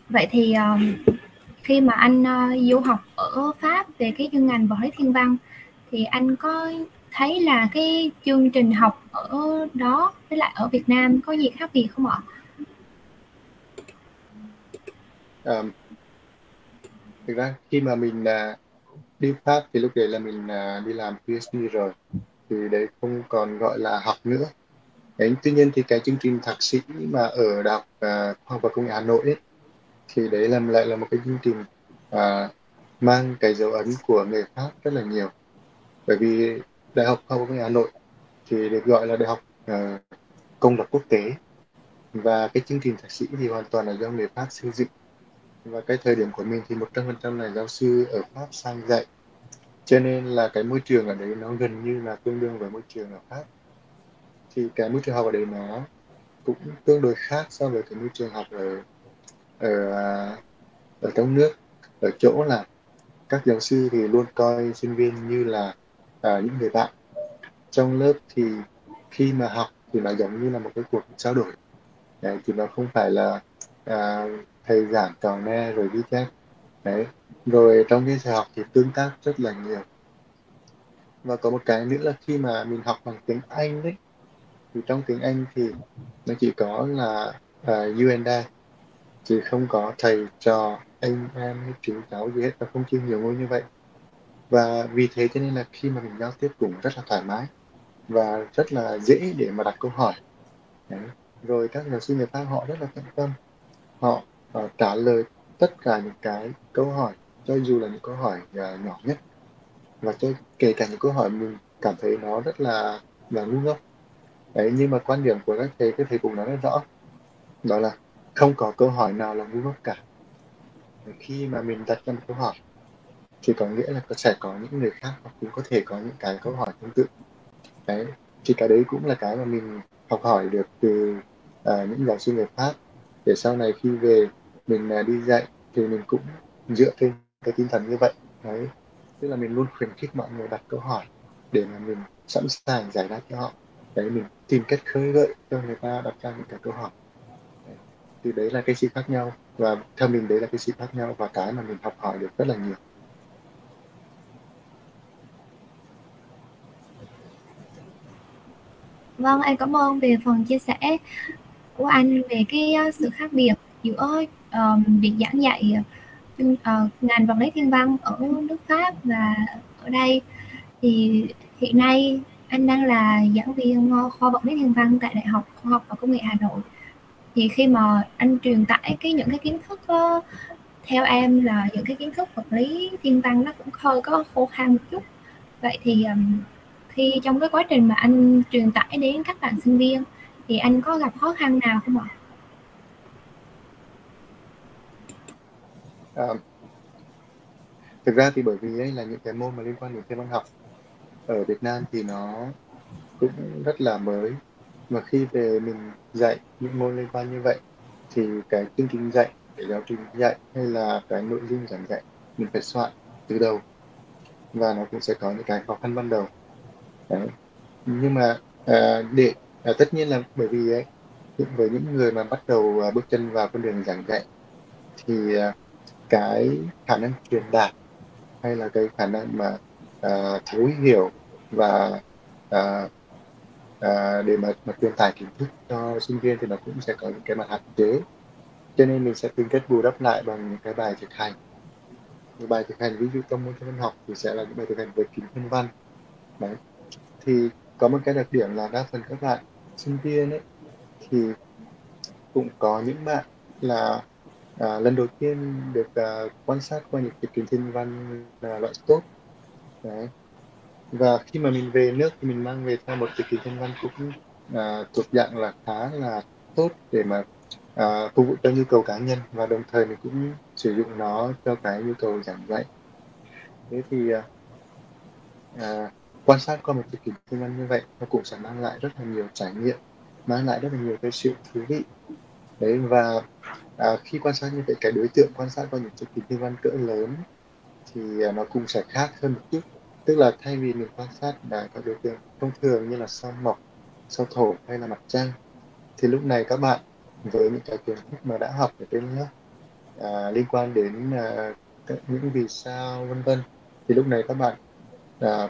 [SPEAKER 1] Vậy thì uh, khi mà anh uh, du học ở pháp về cái chuyên ngành vật lý thiên văn thì anh có thấy là cái chương trình học ở đó với lại ở Việt Nam có gì khác biệt không ạ?
[SPEAKER 2] À, thực ra khi mà mình uh, đi Pháp thì lúc đấy là mình uh, đi làm PhD rồi thì đấy không còn gọi là học nữa đấy, tuy nhiên thì cái chương trình thạc sĩ mà ở đại học uh, khoa học và công nghệ Hà Nội ấy, thì đấy là lại là một cái chương trình à, mang cái dấu ấn của người Pháp rất là nhiều. Bởi vì đại học khoa học công nghệ Hà Nội thì được gọi là đại học à, công lập quốc tế. Và cái chương trình thạc sĩ thì hoàn toàn là do người Pháp xây dựng. Và cái thời điểm của mình thì 100% là giáo sư ở Pháp sang dạy. Cho nên là cái môi trường ở đấy nó gần như là tương đương với môi trường ở Pháp. Thì cái môi trường học ở đấy nó cũng tương đối khác so với cái môi trường học ở ở ở trong nước. Ở chỗ là các giáo sư thì luôn coi sinh viên như là à, những người bạn. Trong lớp thì khi mà học thì nó giống như là một cái cuộc trao đổi. Đấy, thì nó không phải là à, thầy giảng trò nghe rồi ghi chép. Đấy rồi trong cái giờ học thì tương tác rất là nhiều. Và có một cái nữa là khi mà mình học bằng tiếng Anh đấy thì trong tiếng Anh thì nó chỉ có là à, uh, you and I chị không có thầy trò anh em hay chú cháu gì hết và không chia nhiều ngôi như vậy. Và vì thế cho nên là khi mà mình giao tiếp cũng rất là thoải mái và rất là dễ để mà đặt câu hỏi. Đấy. rồi các giáo sư người ta họ rất là tận tâm. Họ uh, trả lời tất cả những cái câu hỏi cho dù là những câu hỏi uh, nhỏ nhất. Và cho kể cả những câu hỏi mình cảm thấy nó rất là là ngu ngốc. Đấy nhưng mà quan điểm của các thầy các thầy cũng nói rất rõ. Đó là không có câu hỏi nào là ngu ngốc cả. Khi mà mình đặt ra một câu hỏi thì có nghĩa là sẽ có những người khác cũng có thể có những cái câu hỏi tương tự. Đấy thì cái đấy cũng là cái mà mình học hỏi được từ uh, những giáo sư người Pháp. Để sau này khi về mình uh, đi dạy thì mình cũng dựa trên cái tinh thần như vậy. Đấy tức là mình luôn khuyến khích mọi người đặt câu hỏi để mà mình sẵn sàng giải đáp cho họ. Đấy mình tìm cách khơi gợi cho người ta đặt ra những cái câu hỏi thì đấy là cái sự khác nhau. Và theo mình đấy là cái sự khác nhau và cái mà mình học hỏi được rất là nhiều.
[SPEAKER 1] Vâng, anh cảm ơn về phần chia sẻ của anh về cái ờ, sự khác biệt giữa um, việc giảng dạy uh, ngành vật lý thiên văn ở nước Pháp và ở đây. Thì hiện nay anh đang là giảng viên khoa vật lý thiên văn tại Đại học Khoa học và Công nghệ Hà Nội thì khi mà anh truyền tải cái những cái kiến thức đó, theo em là những cái kiến thức vật lý thiên văn nó cũng hơi có khô khan một chút vậy thì um, khi trong cái quá trình mà anh truyền tải đến các bạn sinh viên thì anh có gặp khó khăn nào không ạ?
[SPEAKER 2] À, thực ra thì bởi vì ấy là những cái môn mà liên quan đến thiên văn học ở Việt Nam thì nó cũng rất là mới mà khi về mình dạy những môn liên quan như vậy thì cái chương trình dạy cái giáo trình dạy hay là cái nội dung giảng dạy mình phải soạn từ đầu và nó cũng sẽ có những cái khó khăn ban đầu Đấy. nhưng mà à, để à, tất nhiên là bởi vì ấy với những người mà bắt đầu à, bước chân vào con đường giảng dạy thì à, cái khả năng truyền đạt hay là cái khả năng mà à, thấu hiểu và à, à, để mà, mà truyền tải kiến thức cho sinh viên thì nó cũng sẽ có những cái mặt hạn chế. Cho nên mình sẽ tìm cách bù đắp lại bằng những cái bài thực hành. Những bài thực hành ví dụ trong môn văn học thì sẽ là những bài thực hành về kính nhân văn. Đấy. Thì có một cái đặc điểm là đa phần các bạn sinh viên ấy thì cũng có những bạn là à, lần đầu tiên được à, quan sát qua những cái kính thiên văn là loại tốt. Đấy và khi mà mình về nước thì mình mang về theo một cái kỳ thiên văn cũng à, thuộc dạng là khá là tốt để mà à, phục vụ cho nhu cầu cá nhân và đồng thời mình cũng sử dụng nó cho cái nhu cầu giảng dạy. Thế thì à, à, quan sát qua một cái kỳ thiên văn như vậy nó cũng sẽ mang lại rất là nhiều trải nghiệm mang lại rất là nhiều cái sự thú vị. Đấy và à, khi quan sát như vậy cái đối tượng quan sát qua những cái kỳ thiên văn cỡ lớn thì à, nó cũng sẽ khác hơn một chút tức là thay vì mình quan sát là các đối tượng thông thường như là sao mộc sao thổ hay là mặt trăng thì lúc này các bạn với những cái kiến thức mà đã học ở trên lớp à, liên quan đến à, những vì sao vân vân thì lúc này các bạn à,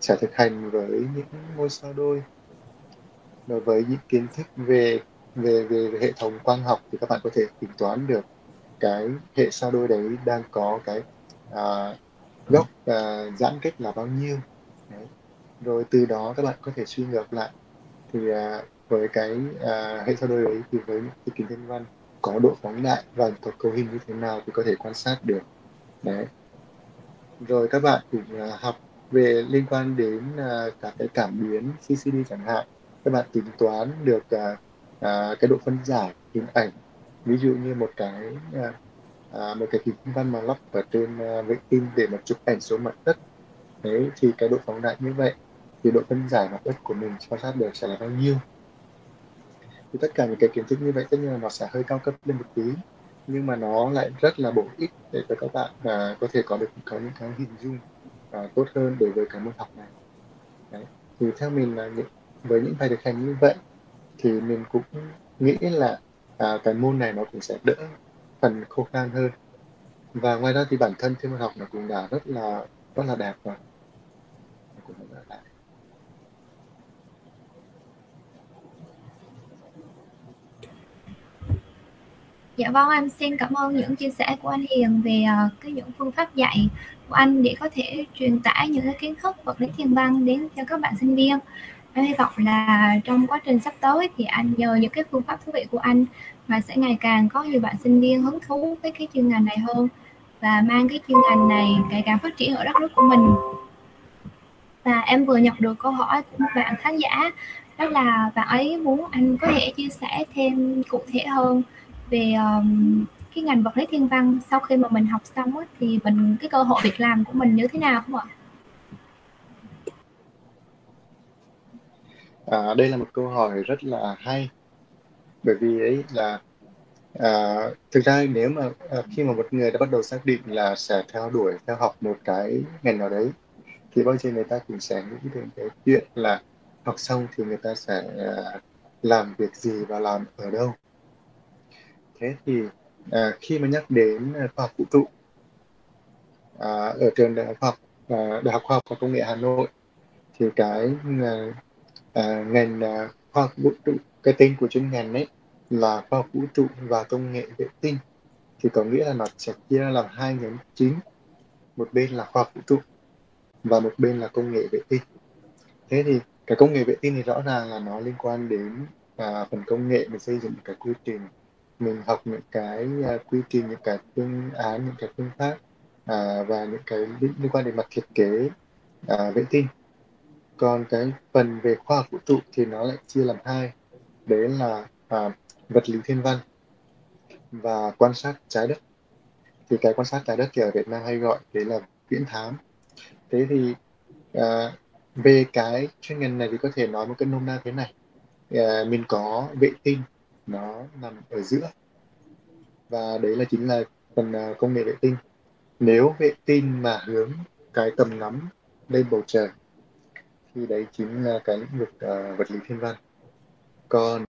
[SPEAKER 2] sẽ thực hành với những ngôi sao đôi. Và với những kiến thức về về về, về hệ thống quang học thì các bạn có thể tính toán được cái hệ sao đôi đấy đang có cái à, góc và giãn cách là bao nhiêu. Đấy. rồi từ đó các bạn có thể suy ngược lại. Thì à, với cái à, hệ sao đôi đấy thì với cái kính thiên văn có độ phóng đại và có cấu hình như thế nào thì có thể quan sát được. Đấy. Rồi các bạn cũng à, học về liên quan đến uh, các cái cảm biến CCD chẳng hạn. Các bạn tính toán được uh, uh, cái độ phân giải hình ảnh. Ví dụ như một cái uh, À, một cái kính văn mà lắp ở trên uh, vệ tinh để mà chụp ảnh xuống mặt đất đấy thì cái độ phóng đại như vậy thì độ phân giải mặt đất của mình quan sát được sẽ là bao nhiêu thì tất cả những cái kiến thức như vậy tất nhiên là nó sẽ hơi cao cấp lên một tí nhưng mà nó lại rất là bổ ích để cho các bạn và có thể có được có những cái hình dung uh, tốt hơn đối với cái môn học này Đấy. thì theo mình là những, với những bài thực hành như vậy thì mình cũng nghĩ là à, cái môn này nó cũng sẽ đỡ phần khô khan hơn. Và ngoài ra thì bản thân thiên văn học nó cũng đã rất là rất là đẹp rồi. Cũng rất là đẹp.
[SPEAKER 1] Dạ vâng, em xin cảm ơn những chia sẻ của anh Hiền về uh, cái những phương pháp dạy của anh để có thể truyền tải những cái kiến thức vật lý thiên văn đến cho các bạn sinh viên. Em hy vọng là trong quá trình sắp tới thì anh nhờ những cái phương pháp thú vị của anh mà sẽ ngày càng có nhiều bạn sinh viên hứng thú với cái chuyên ngành này hơn và mang cái chuyên ngành này ngày càng phát triển ở đất nước của mình. Và em vừa nhận được câu hỏi của một bạn khán giả đó là bạn ấy muốn anh có thể chia sẻ thêm cụ thể hơn về um, cái ngành vật lý thiên văn sau khi mà mình học xong á, thì mình cái cơ hội việc làm của mình như thế nào không ạ?
[SPEAKER 2] À, đây là một câu hỏi rất là hay bởi vì ấy là à, thực ra nếu mà à, khi mà một người đã bắt đầu xác định là sẽ theo đuổi theo học một cái ngành nào đấy thì bao giờ người ta cũng sẽ nghĩ đến cái chuyện là học xong thì người ta sẽ à, làm việc gì và làm ở đâu. Thế thì à, khi mà nhắc đến khoa học vũ trụ à, ở trường đại học à, đại học khoa học và công nghệ Hà Nội thì cái à, à, ngành à, khoa học vũ trụ cái tên của chuyên ngành ấy là khoa học vũ trụ và công nghệ vệ tinh. Thì có nghĩa là nó sẽ chia làm hai nhóm chính. Một bên là khoa học vũ trụ và một bên là công nghệ vệ tinh. Thế thì cái công nghệ vệ tinh thì rõ ràng là nó liên quan đến à, phần công nghệ mình xây dựng cái quy trình mình học những cái à, quy trình những cái phương án những cái phương pháp à, và những cái liên, liên quan đến mặt thiết kế à, vệ tinh. Còn cái phần về khoa học vũ trụ thì nó lại chia làm hai đấy là à, vật lý thiên văn và quan sát trái đất. Thì cái quan sát trái đất thì ở Việt Nam hay gọi đấy là viễn thám. Thế thì à, về cái chuyên ngành này thì có thể nói một cái nôm na thế này. À, mình có vệ tinh nó nằm ở giữa. Và đấy là chính là phần à, công nghệ vệ tinh. Nếu vệ tinh mà hướng cái tầm ngắm lên bầu trời thì đấy chính là cái lĩnh vực uh, vật lý thiên văn còn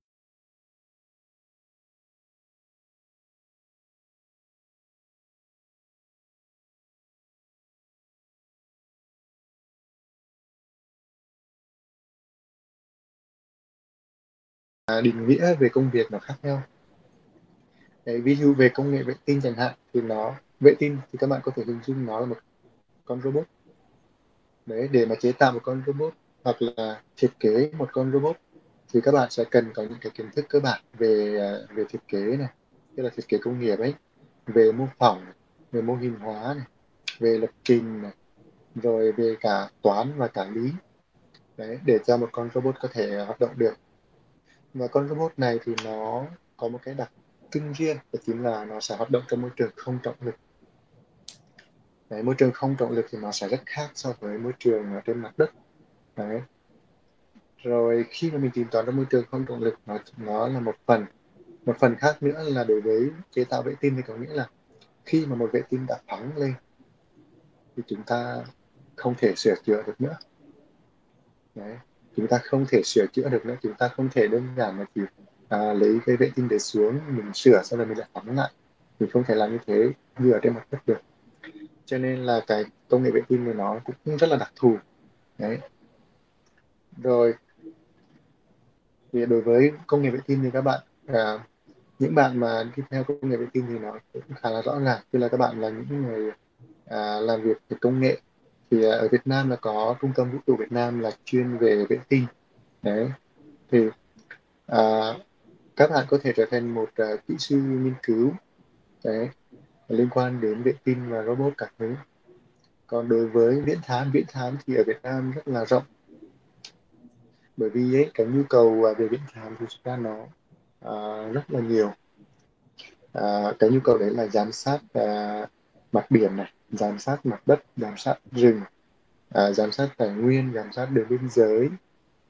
[SPEAKER 2] à, định nghĩa về công việc nó khác nhau. Đấy, ví dụ về công nghệ vệ tinh chẳng hạn thì nó vệ tinh thì các bạn có thể hình dung nó là một con robot. Đấy để mà chế tạo một con robot hoặc là thiết kế một con robot thì các bạn sẽ cần có những cái kiến thức cơ bản về à, về thiết kế này tức là thiết kế công nghiệp ấy về mô phỏng về mô hình hóa này về lập trình này rồi về cả toán và cả lý. Đấy để cho một con robot có thể hoạt động được. Và con robot này thì nó có một cái đặc trưng riêng đó chính là nó sẽ hoạt động trong môi trường không trọng lực. Đấy, môi trường không trọng lực thì nó sẽ rất khác so với môi trường ở trên mặt đất. Đấy rồi khi mà mình tìm toán trong môi trường không trọng lực nó nó là một phần. Một phần khác nữa là đối với chế tạo vệ tinh thì có nghĩa là khi mà một vệ tinh đã phóng lên thì chúng ta không thể sửa chữa được nữa. Đấy chúng ta không thể sửa chữa được nữa. Chúng ta không thể đơn giản là chỉ à, lấy cái vệ tinh để xuống mình sửa sau rồi mình lại phóng lại. Mình không thể làm như thế như ở trên mặt đất được. Cho nên là cái công nghệ vệ tinh của nó cũng rất là đặc thù. Đấy. Rồi thì đối với công nghệ vệ tinh thì các bạn à, những bạn mà đi theo công nghệ vệ tinh thì nó cũng khá là rõ ràng. Tức là các bạn là những người à, làm việc về công nghệ. Thì à, ở Việt Nam là có trung tâm vũ trụ Việt Nam là chuyên về vệ tinh. Đấy. Thì à, các bạn có thể trở thành một uh, kỹ sư nghiên cứu đấy liên quan đến vệ tinh và robot các thứ. Còn đối với viễn thám viễn thám thì ở Việt Nam rất là rộng bởi vì ấy, cái nhu cầu à, về viễn thám thì chúng ta nó uh, rất là nhiều. Uh, cái nhu cầu đấy là giám sát uh, mặt biển này giám sát mặt đất giám sát rừng uh, giám sát tài nguyên giám sát đường biên giới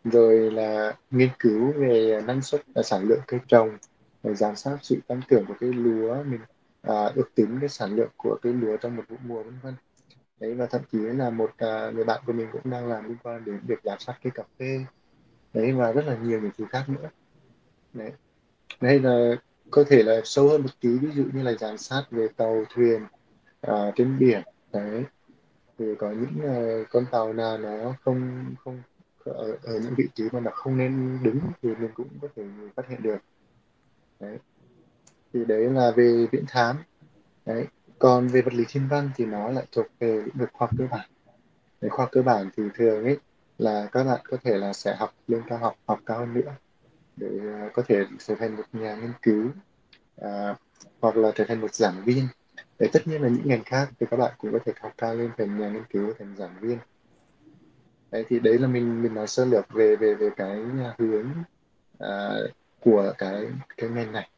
[SPEAKER 2] rồi là nghiên cứu về năng suất uh, sản lượng cây trồng rồi giám sát sự tăng trưởng của cây lúa mình à, ước tính cái sản lượng của cây lúa trong một vụ mùa vân vân. Đấy và thậm chí là một uh, người bạn của mình cũng đang làm liên quan đến việc giám sát cây cà phê đấy và rất là nhiều những thứ khác nữa. Đấy. Hay là có thể là sâu hơn một tí ví dụ như là giám sát về tàu thuyền à, trên biển. Đấy. Thì có những uh, con tàu nào nó không không ở, ở những vị trí mà nó không nên đứng thì mình cũng có thể phát hiện được. Đấy. Thì đấy là về viễn thám. Đấy. Còn về vật lý thiên văn thì nó lại thuộc về lĩnh vực khoa cơ bản. Để khoa cơ bản thì thường ấy là các bạn có thể là sẽ học lên cao học học cao hơn nữa để à, có thể trở thành một nhà nghiên cứu à, hoặc là trở thành một giảng viên. Để tất nhiên là những ngành khác thì các bạn cũng có thể học cao lên thành nhà nghiên cứu thành giảng viên. Đấy thì đấy là mình mình nói sơ lược về về về cái hướng à, của cái cái ngành này.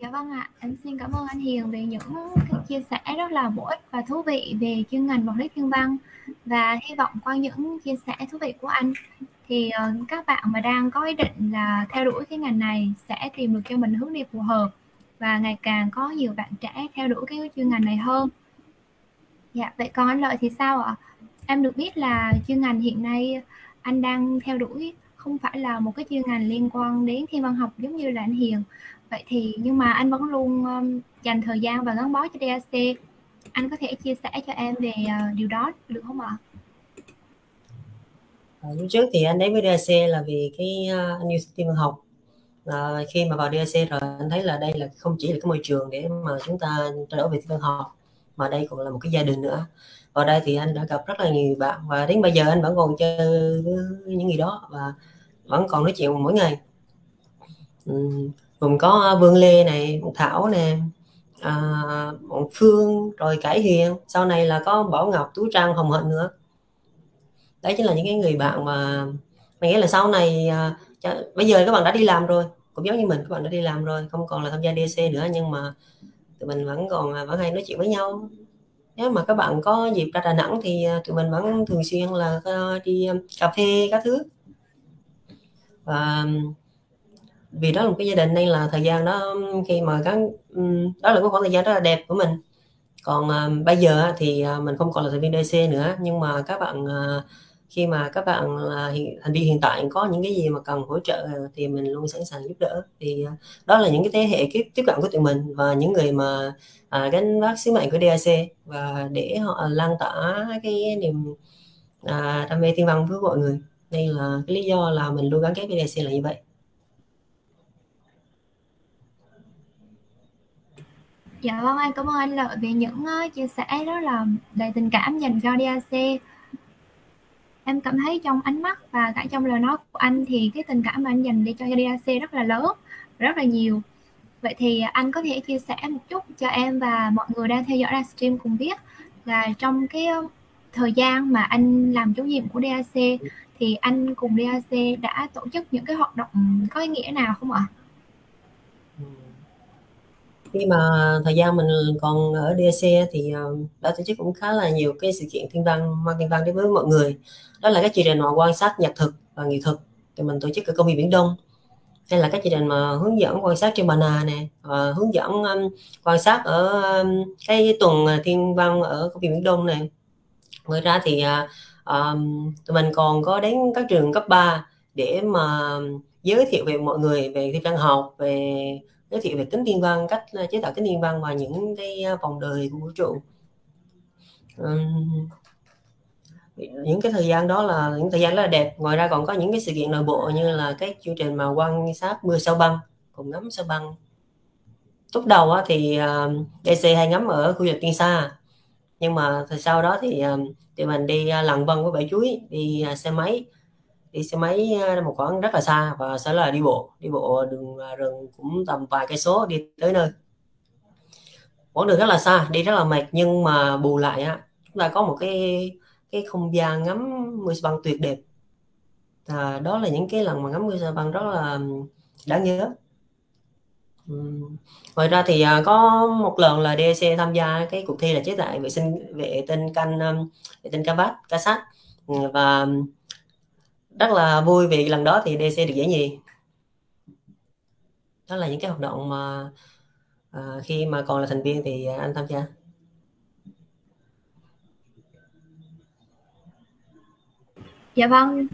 [SPEAKER 1] Dạ vâng ạ, em xin cảm ơn anh Hiền về những cái chia sẻ rất là bổ ích và thú vị về chuyên ngành vật lý thiên văn và hy vọng qua những chia sẻ thú vị của anh thì ờ, các bạn mà đang có ý định là theo đuổi cái ngành này sẽ tìm được cho mình hướng đi phù hợp và ngày càng có nhiều bạn trẻ theo đuổi cái chuyên ngành này hơn. Dạ, vậy còn anh Lợi thì sao ạ? Em được biết là chuyên ngành hiện nay anh đang theo đuổi không phải là một cái chuyên ngành liên quan đến thiên văn học giống như là anh Hiền vậy thì nhưng mà anh vẫn luôn um, dành thời gian và gắn bó cho DAC anh có thể chia sẻ cho em về uh, điều đó được không ạ?
[SPEAKER 3] À, lúc trước thì anh đến với DAC là vì cái uh, anh yêu thích văn học à, khi mà vào DAC rồi anh thấy là đây là không chỉ là cái môi trường để mà chúng ta trao đổi về thiên văn học mà đây còn là một cái gia đình nữa. Vào đây thì anh đã gặp rất là nhiều bạn và đến bây giờ anh vẫn còn chơi với những gì đó và vẫn còn nói chuyện mỗi ngày gồm có à, Vương Lê này Thảo nè à, Phương rồi Cải Hiền. Sau này là có Bảo Ngọc Tú Trang Hồng Hạnh nữa. Đấy chính là những cái người bạn mà mình nghĩ là sau này à, bây giờ các bạn đã đi làm rồi. Cũng giống như mình các bạn đã đi làm rồi không còn là tham gia DC nữa nhưng mà tụi mình vẫn còn à, vẫn hay nói chuyện với nhau. Nếu mà các bạn có dịp ra Đà Nẵng thì à, tụi mình vẫn thường xuyên là đi cà phê các thứ. Và vì đó là một cái gia đình nên là thời gian đó khi mà các đó là cái khoảng thời gian rất là đẹp của mình. Còn uh, bây giờ thì uh, mình không còn là thành viên DC nữa nhưng mà các bạn uh, khi mà các bạn là hiện, thành viên hiện tại có những cái gì mà cần hỗ trợ thì mình luôn sẵn sàng giúp đỡ. Thì uh, đó là những cái thế hệ tiếp tiếp cận của tụi mình và những người mà uh, gánh vác sứ mệnh của DAC và để họ lan tỏa cái niềm uh, đam mê thiên văn với mọi người. Đây là cái lý do là mình luôn gắn kết với DAC là như vậy.
[SPEAKER 1] Dạ vâng anh cảm ơn anh Lợi về những uh, chia sẻ rất là đầy tình cảm dành cho DAC. Em cảm thấy trong ánh mắt và cả trong lời nói của anh thì cái tình cảm mà anh dành để cho DAC rất là lớn, rất là nhiều. Vậy thì anh có thể chia sẻ một chút cho em và mọi người đang theo dõi livestream cùng biết là trong cái ờ, thời gian mà anh làm chủ nhiệm của DAC thì anh cùng DAC đã tổ chức những cái hoạt động có ý nghĩa nào không ạ?
[SPEAKER 3] Khi mà thời gian mình còn ở DAC thì ờ, đã tổ chức cũng khá là nhiều cái sự kiện thiên văn mang thiên văn đến với mọi người. Đó là các chương trình mà quan sát nhật thực và nghị thực thì mình tổ chức ở công viên biển đông. Hay là các chương trình mà hướng dẫn quan sát trên bàn nà nè và hướng dẫn um, quan sát ở um, cái tuần thiên văn ở công viên biển đông này ngoài ra thì uh, um, tụi mình còn có đến các trường cấp 3 để mà giới thiệu về mọi người về thiên văn học về giới thiệu về kính thiên văn cách ờ, chế tạo kính thiên văn và những cái ờ, vòng đời của vũ trụ. Um, những cái thời gian đó là những thời gian rất là đẹp. Ngoài ra còn có những cái sự kiện nội bộ như là cái chương trình mà quan sát mưa sao băng cùng ngắm sao băng. Lúc đầu á, thì uh, DC hay ngắm ở khu vực tiên sa. Nhưng mà thời sau đó thì uh, thì mình đi uh, vân với bãi chuối đi uh, xe máy đi xe máy ờ, một khoảng rất là xa và sẽ là đi bộ. Đi bộ đường ờ, rừng cũng tầm vài cây số đi tới nơi. Quãng đường rất là xa đi rất là mệt nhưng mà bù lại á chúng ta có một cái cái không gian ngắm mưa sa băng tuyệt đẹp. À, đó là những cái lần mà ngắm mưa sa băng rất là đáng nhớ. Uhm. ngoài ra thì à, có một lần là DEC tham gia cái cuộc thi là chế tạo vệ sinh vệ tinh canh vệ tinh cá sát. Và rất là vui vì lần đó thì DC được giải nhì. Đó là những cái hoạt động mà à, khi mà còn là thành viên thì à, anh tham gia.
[SPEAKER 1] Dạ vâng.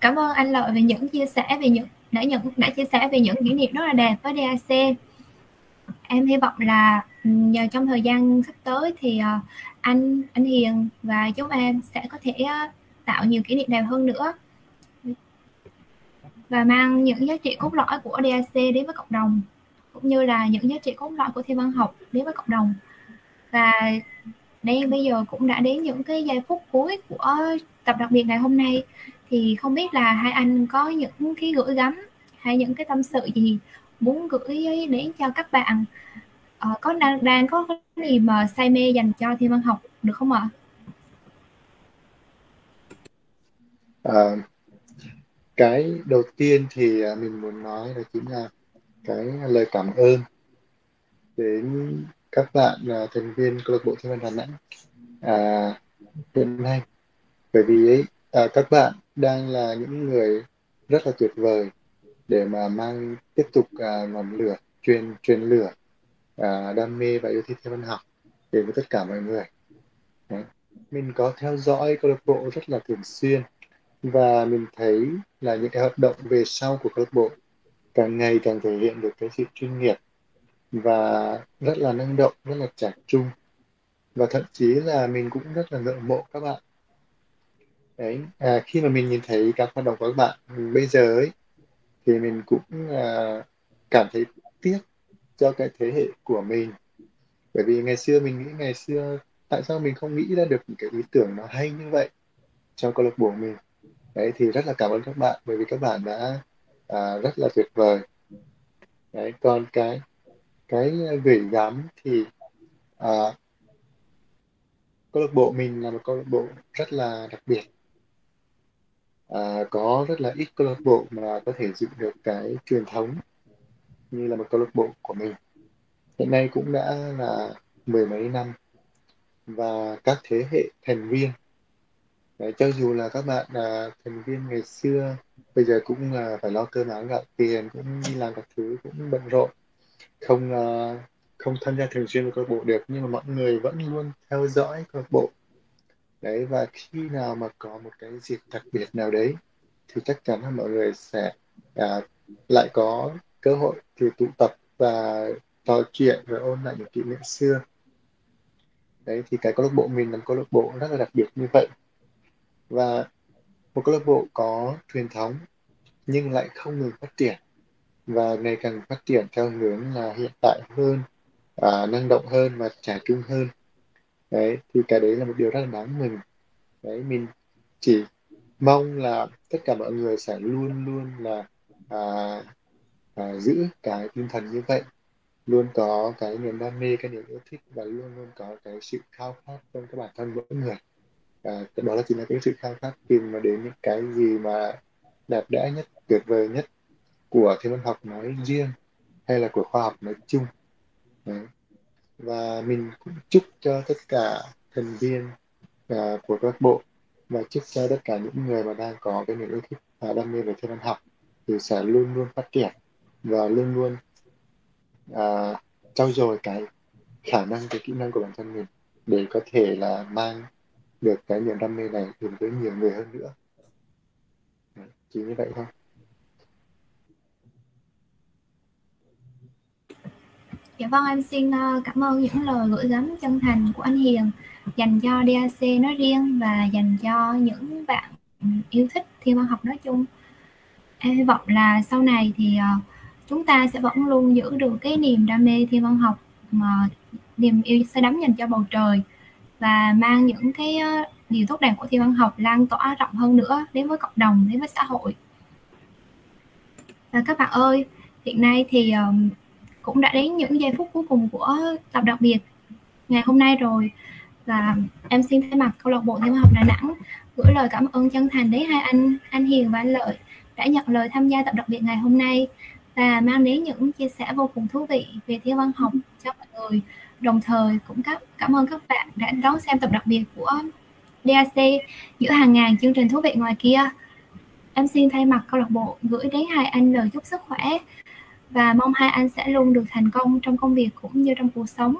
[SPEAKER 1] Cảm ơn anh lợi về những chia sẻ về những đã nhận đã chia sẻ về những kỷ niệm rất là đẹp với DAC em hy vọng là ừ, nhờ trong thời gian sắp tới thì à, anh anh Hiền và chúng em sẽ có thể à, tạo nhiều kỷ niệm đẹp hơn nữa và mang những giá trị cốt lõi của DAC đến với cộng đồng cũng như là những giá trị cốt lõi của thiên văn học đến với cộng đồng. Và đây bây giờ cũng đã đến những cái giây phút cuối của tập đặc biệt ngày hôm nay. Thì không biết là hai anh có những cái gửi gắm hay những cái tâm sự gì muốn gửi đến cho các bạn? Ờ, có đang đang có cái gì mà say mê dành cho thiên văn học được không ạ?
[SPEAKER 2] À, cái đầu tiên thì à, mình muốn nói là chính là cái lời cảm ơn đến các bạn là thành viên câu lạc bộ thiên văn Đà Nẵng à, hiện nay. Bởi vì ấy à, các bạn đang là những người rất là tuyệt vời để mà mang tiếp tục à, ngọn lửa truyền truyền lửa à, đam mê và yêu thích thiên văn học đến với tất cả mọi người. Đấy. mình có theo dõi câu lạc bộ rất là thường xuyên và mình thấy là những cái hoạt động về sau của câu lạc bộ càng ngày càng thể hiện được cái sự chuyên nghiệp và rất là năng động rất là trẻ trung. Và thậm chí là mình cũng rất là ngưỡng mộ các bạn. Đấy à, khi mà mình nhìn thấy các hoạt động của các bạn bây giờ ấy thì mình cũng à, cảm thấy tiếc cho cái thế hệ của mình. Bởi vì ngày xưa mình nghĩ ngày xưa tại sao mình không nghĩ ra được những cái ý tưởng nó hay như vậy trong câu lạc bộ mình? Đấy thì rất là cảm ơn các bạn bởi vì các bạn đã à, rất là tuyệt vời. Đấy còn cái cái gửi gắm thì à, câu lạc bộ mình là một câu lạc bộ rất là đặc biệt. À, có rất là ít câu lạc bộ mà có thể giữ được cái truyền thống như là một câu lạc bộ của mình. Hiện nay cũng đã là mười mấy năm và các thế hệ thành viên Đấy, cho dù là các bạn là thành viên ngày xưa bây giờ cũng là phải lo cơm áo gạo tiền cũng đi làm các thứ cũng bận rộn. Không uh, không tham gia thường xuyên vào câu lạc bộ được nhưng mà mọi người vẫn luôn theo dõi câu lạc bộ. Đấy và khi nào mà có một cái dịp đặc biệt nào đấy thì chắc chắn là mọi người sẽ uh, lại có cơ hội thì tụ tập và trò chuyện và ôn lại những kỷ niệm xưa. Đấy thì cái câu lạc bộ mình là câu lạc bộ rất là đặc biệt như vậy và một câu lạc bộ có truyền thống nhưng lại không ngừng phát triển. Và ngày càng phát triển theo hướng là hiện đại hơn à, năng động hơn và trẻ trung hơn. Đấy thì cái đấy là một điều rất là đáng mừng. Đấy mình chỉ mong là tất cả mọi người sẽ luôn luôn là à, à, giữ cái tinh thần như vậy. Luôn có cái niềm đam mê cái niềm yêu thích và luôn luôn có cái sự khao khát trong các bản thân mỗi người à, đó là chính là cái sự khao khát tìm mà đến những cái gì mà đẹp đẽ nhất tuyệt vời nhất của thiên văn học nói riêng hay là của khoa học nói chung Đấy. và mình cũng chúc cho tất cả thành viên à, của các bộ và chúc cho tất cả những người mà đang có cái niềm yêu thích và đam mê về thiên văn học thì sẽ luôn luôn phát triển và luôn luôn à, trau dồi cái khả năng cái kỹ năng của bản thân mình để có thể là mang được cái niềm đam mê này đến với nhiều người hơn nữa. Chỉ như vậy thôi.
[SPEAKER 1] Dạ vâng, em xin ờ, cảm ơn những lời gửi gắm chân thành của anh Hiền. Dành cho DAC nói riêng và dành cho những bạn yêu thích thiên văn học nói chung. Em hy vọng là sau này thì ờ, chúng ta sẽ vẫn luôn giữ được cái niềm đam mê thiên văn học mà niềm yêu say đắm dành cho bầu trời và mang những cái ờ, điều tốt đẹp của thiên văn học lan tỏa rộng hơn nữa đến với cộng đồng đến với xã hội. Và các bạn ơi hiện nay thì um, cũng đã đến những giây phút cuối cùng của tập đặc biệt ngày hôm nay rồi. Và em xin thay mặt câu lạc bộ thiên văn học Đà Nẵng gửi lời cảm ơn chân thành đến hai anh anh Hiền và anh Lợi đã nhận lời tham gia tập đặc biệt ngày hôm nay và mang đến những chia sẻ vô cùng thú vị về thiên văn học cho mọi người đồng thời cũng cảm, cảm ơn các bạn đã đón xem tập đặc biệt của DAC giữa hàng ngàn chương trình thú vị ngoài kia. Em xin thay mặt câu lạc bộ gửi đến hai anh lời chúc sức khỏe và mong hai anh sẽ luôn được thành công trong công việc cũng như trong cuộc sống.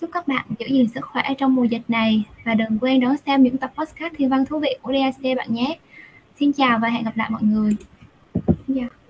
[SPEAKER 1] Chúc các bạn giữ gìn sức khỏe trong mùa dịch này và đừng quên đón xem những tập podcast thiên văn thú vị của DAC bạn nhé. Xin chào và hẹn gặp lại mọi người. Xin chào.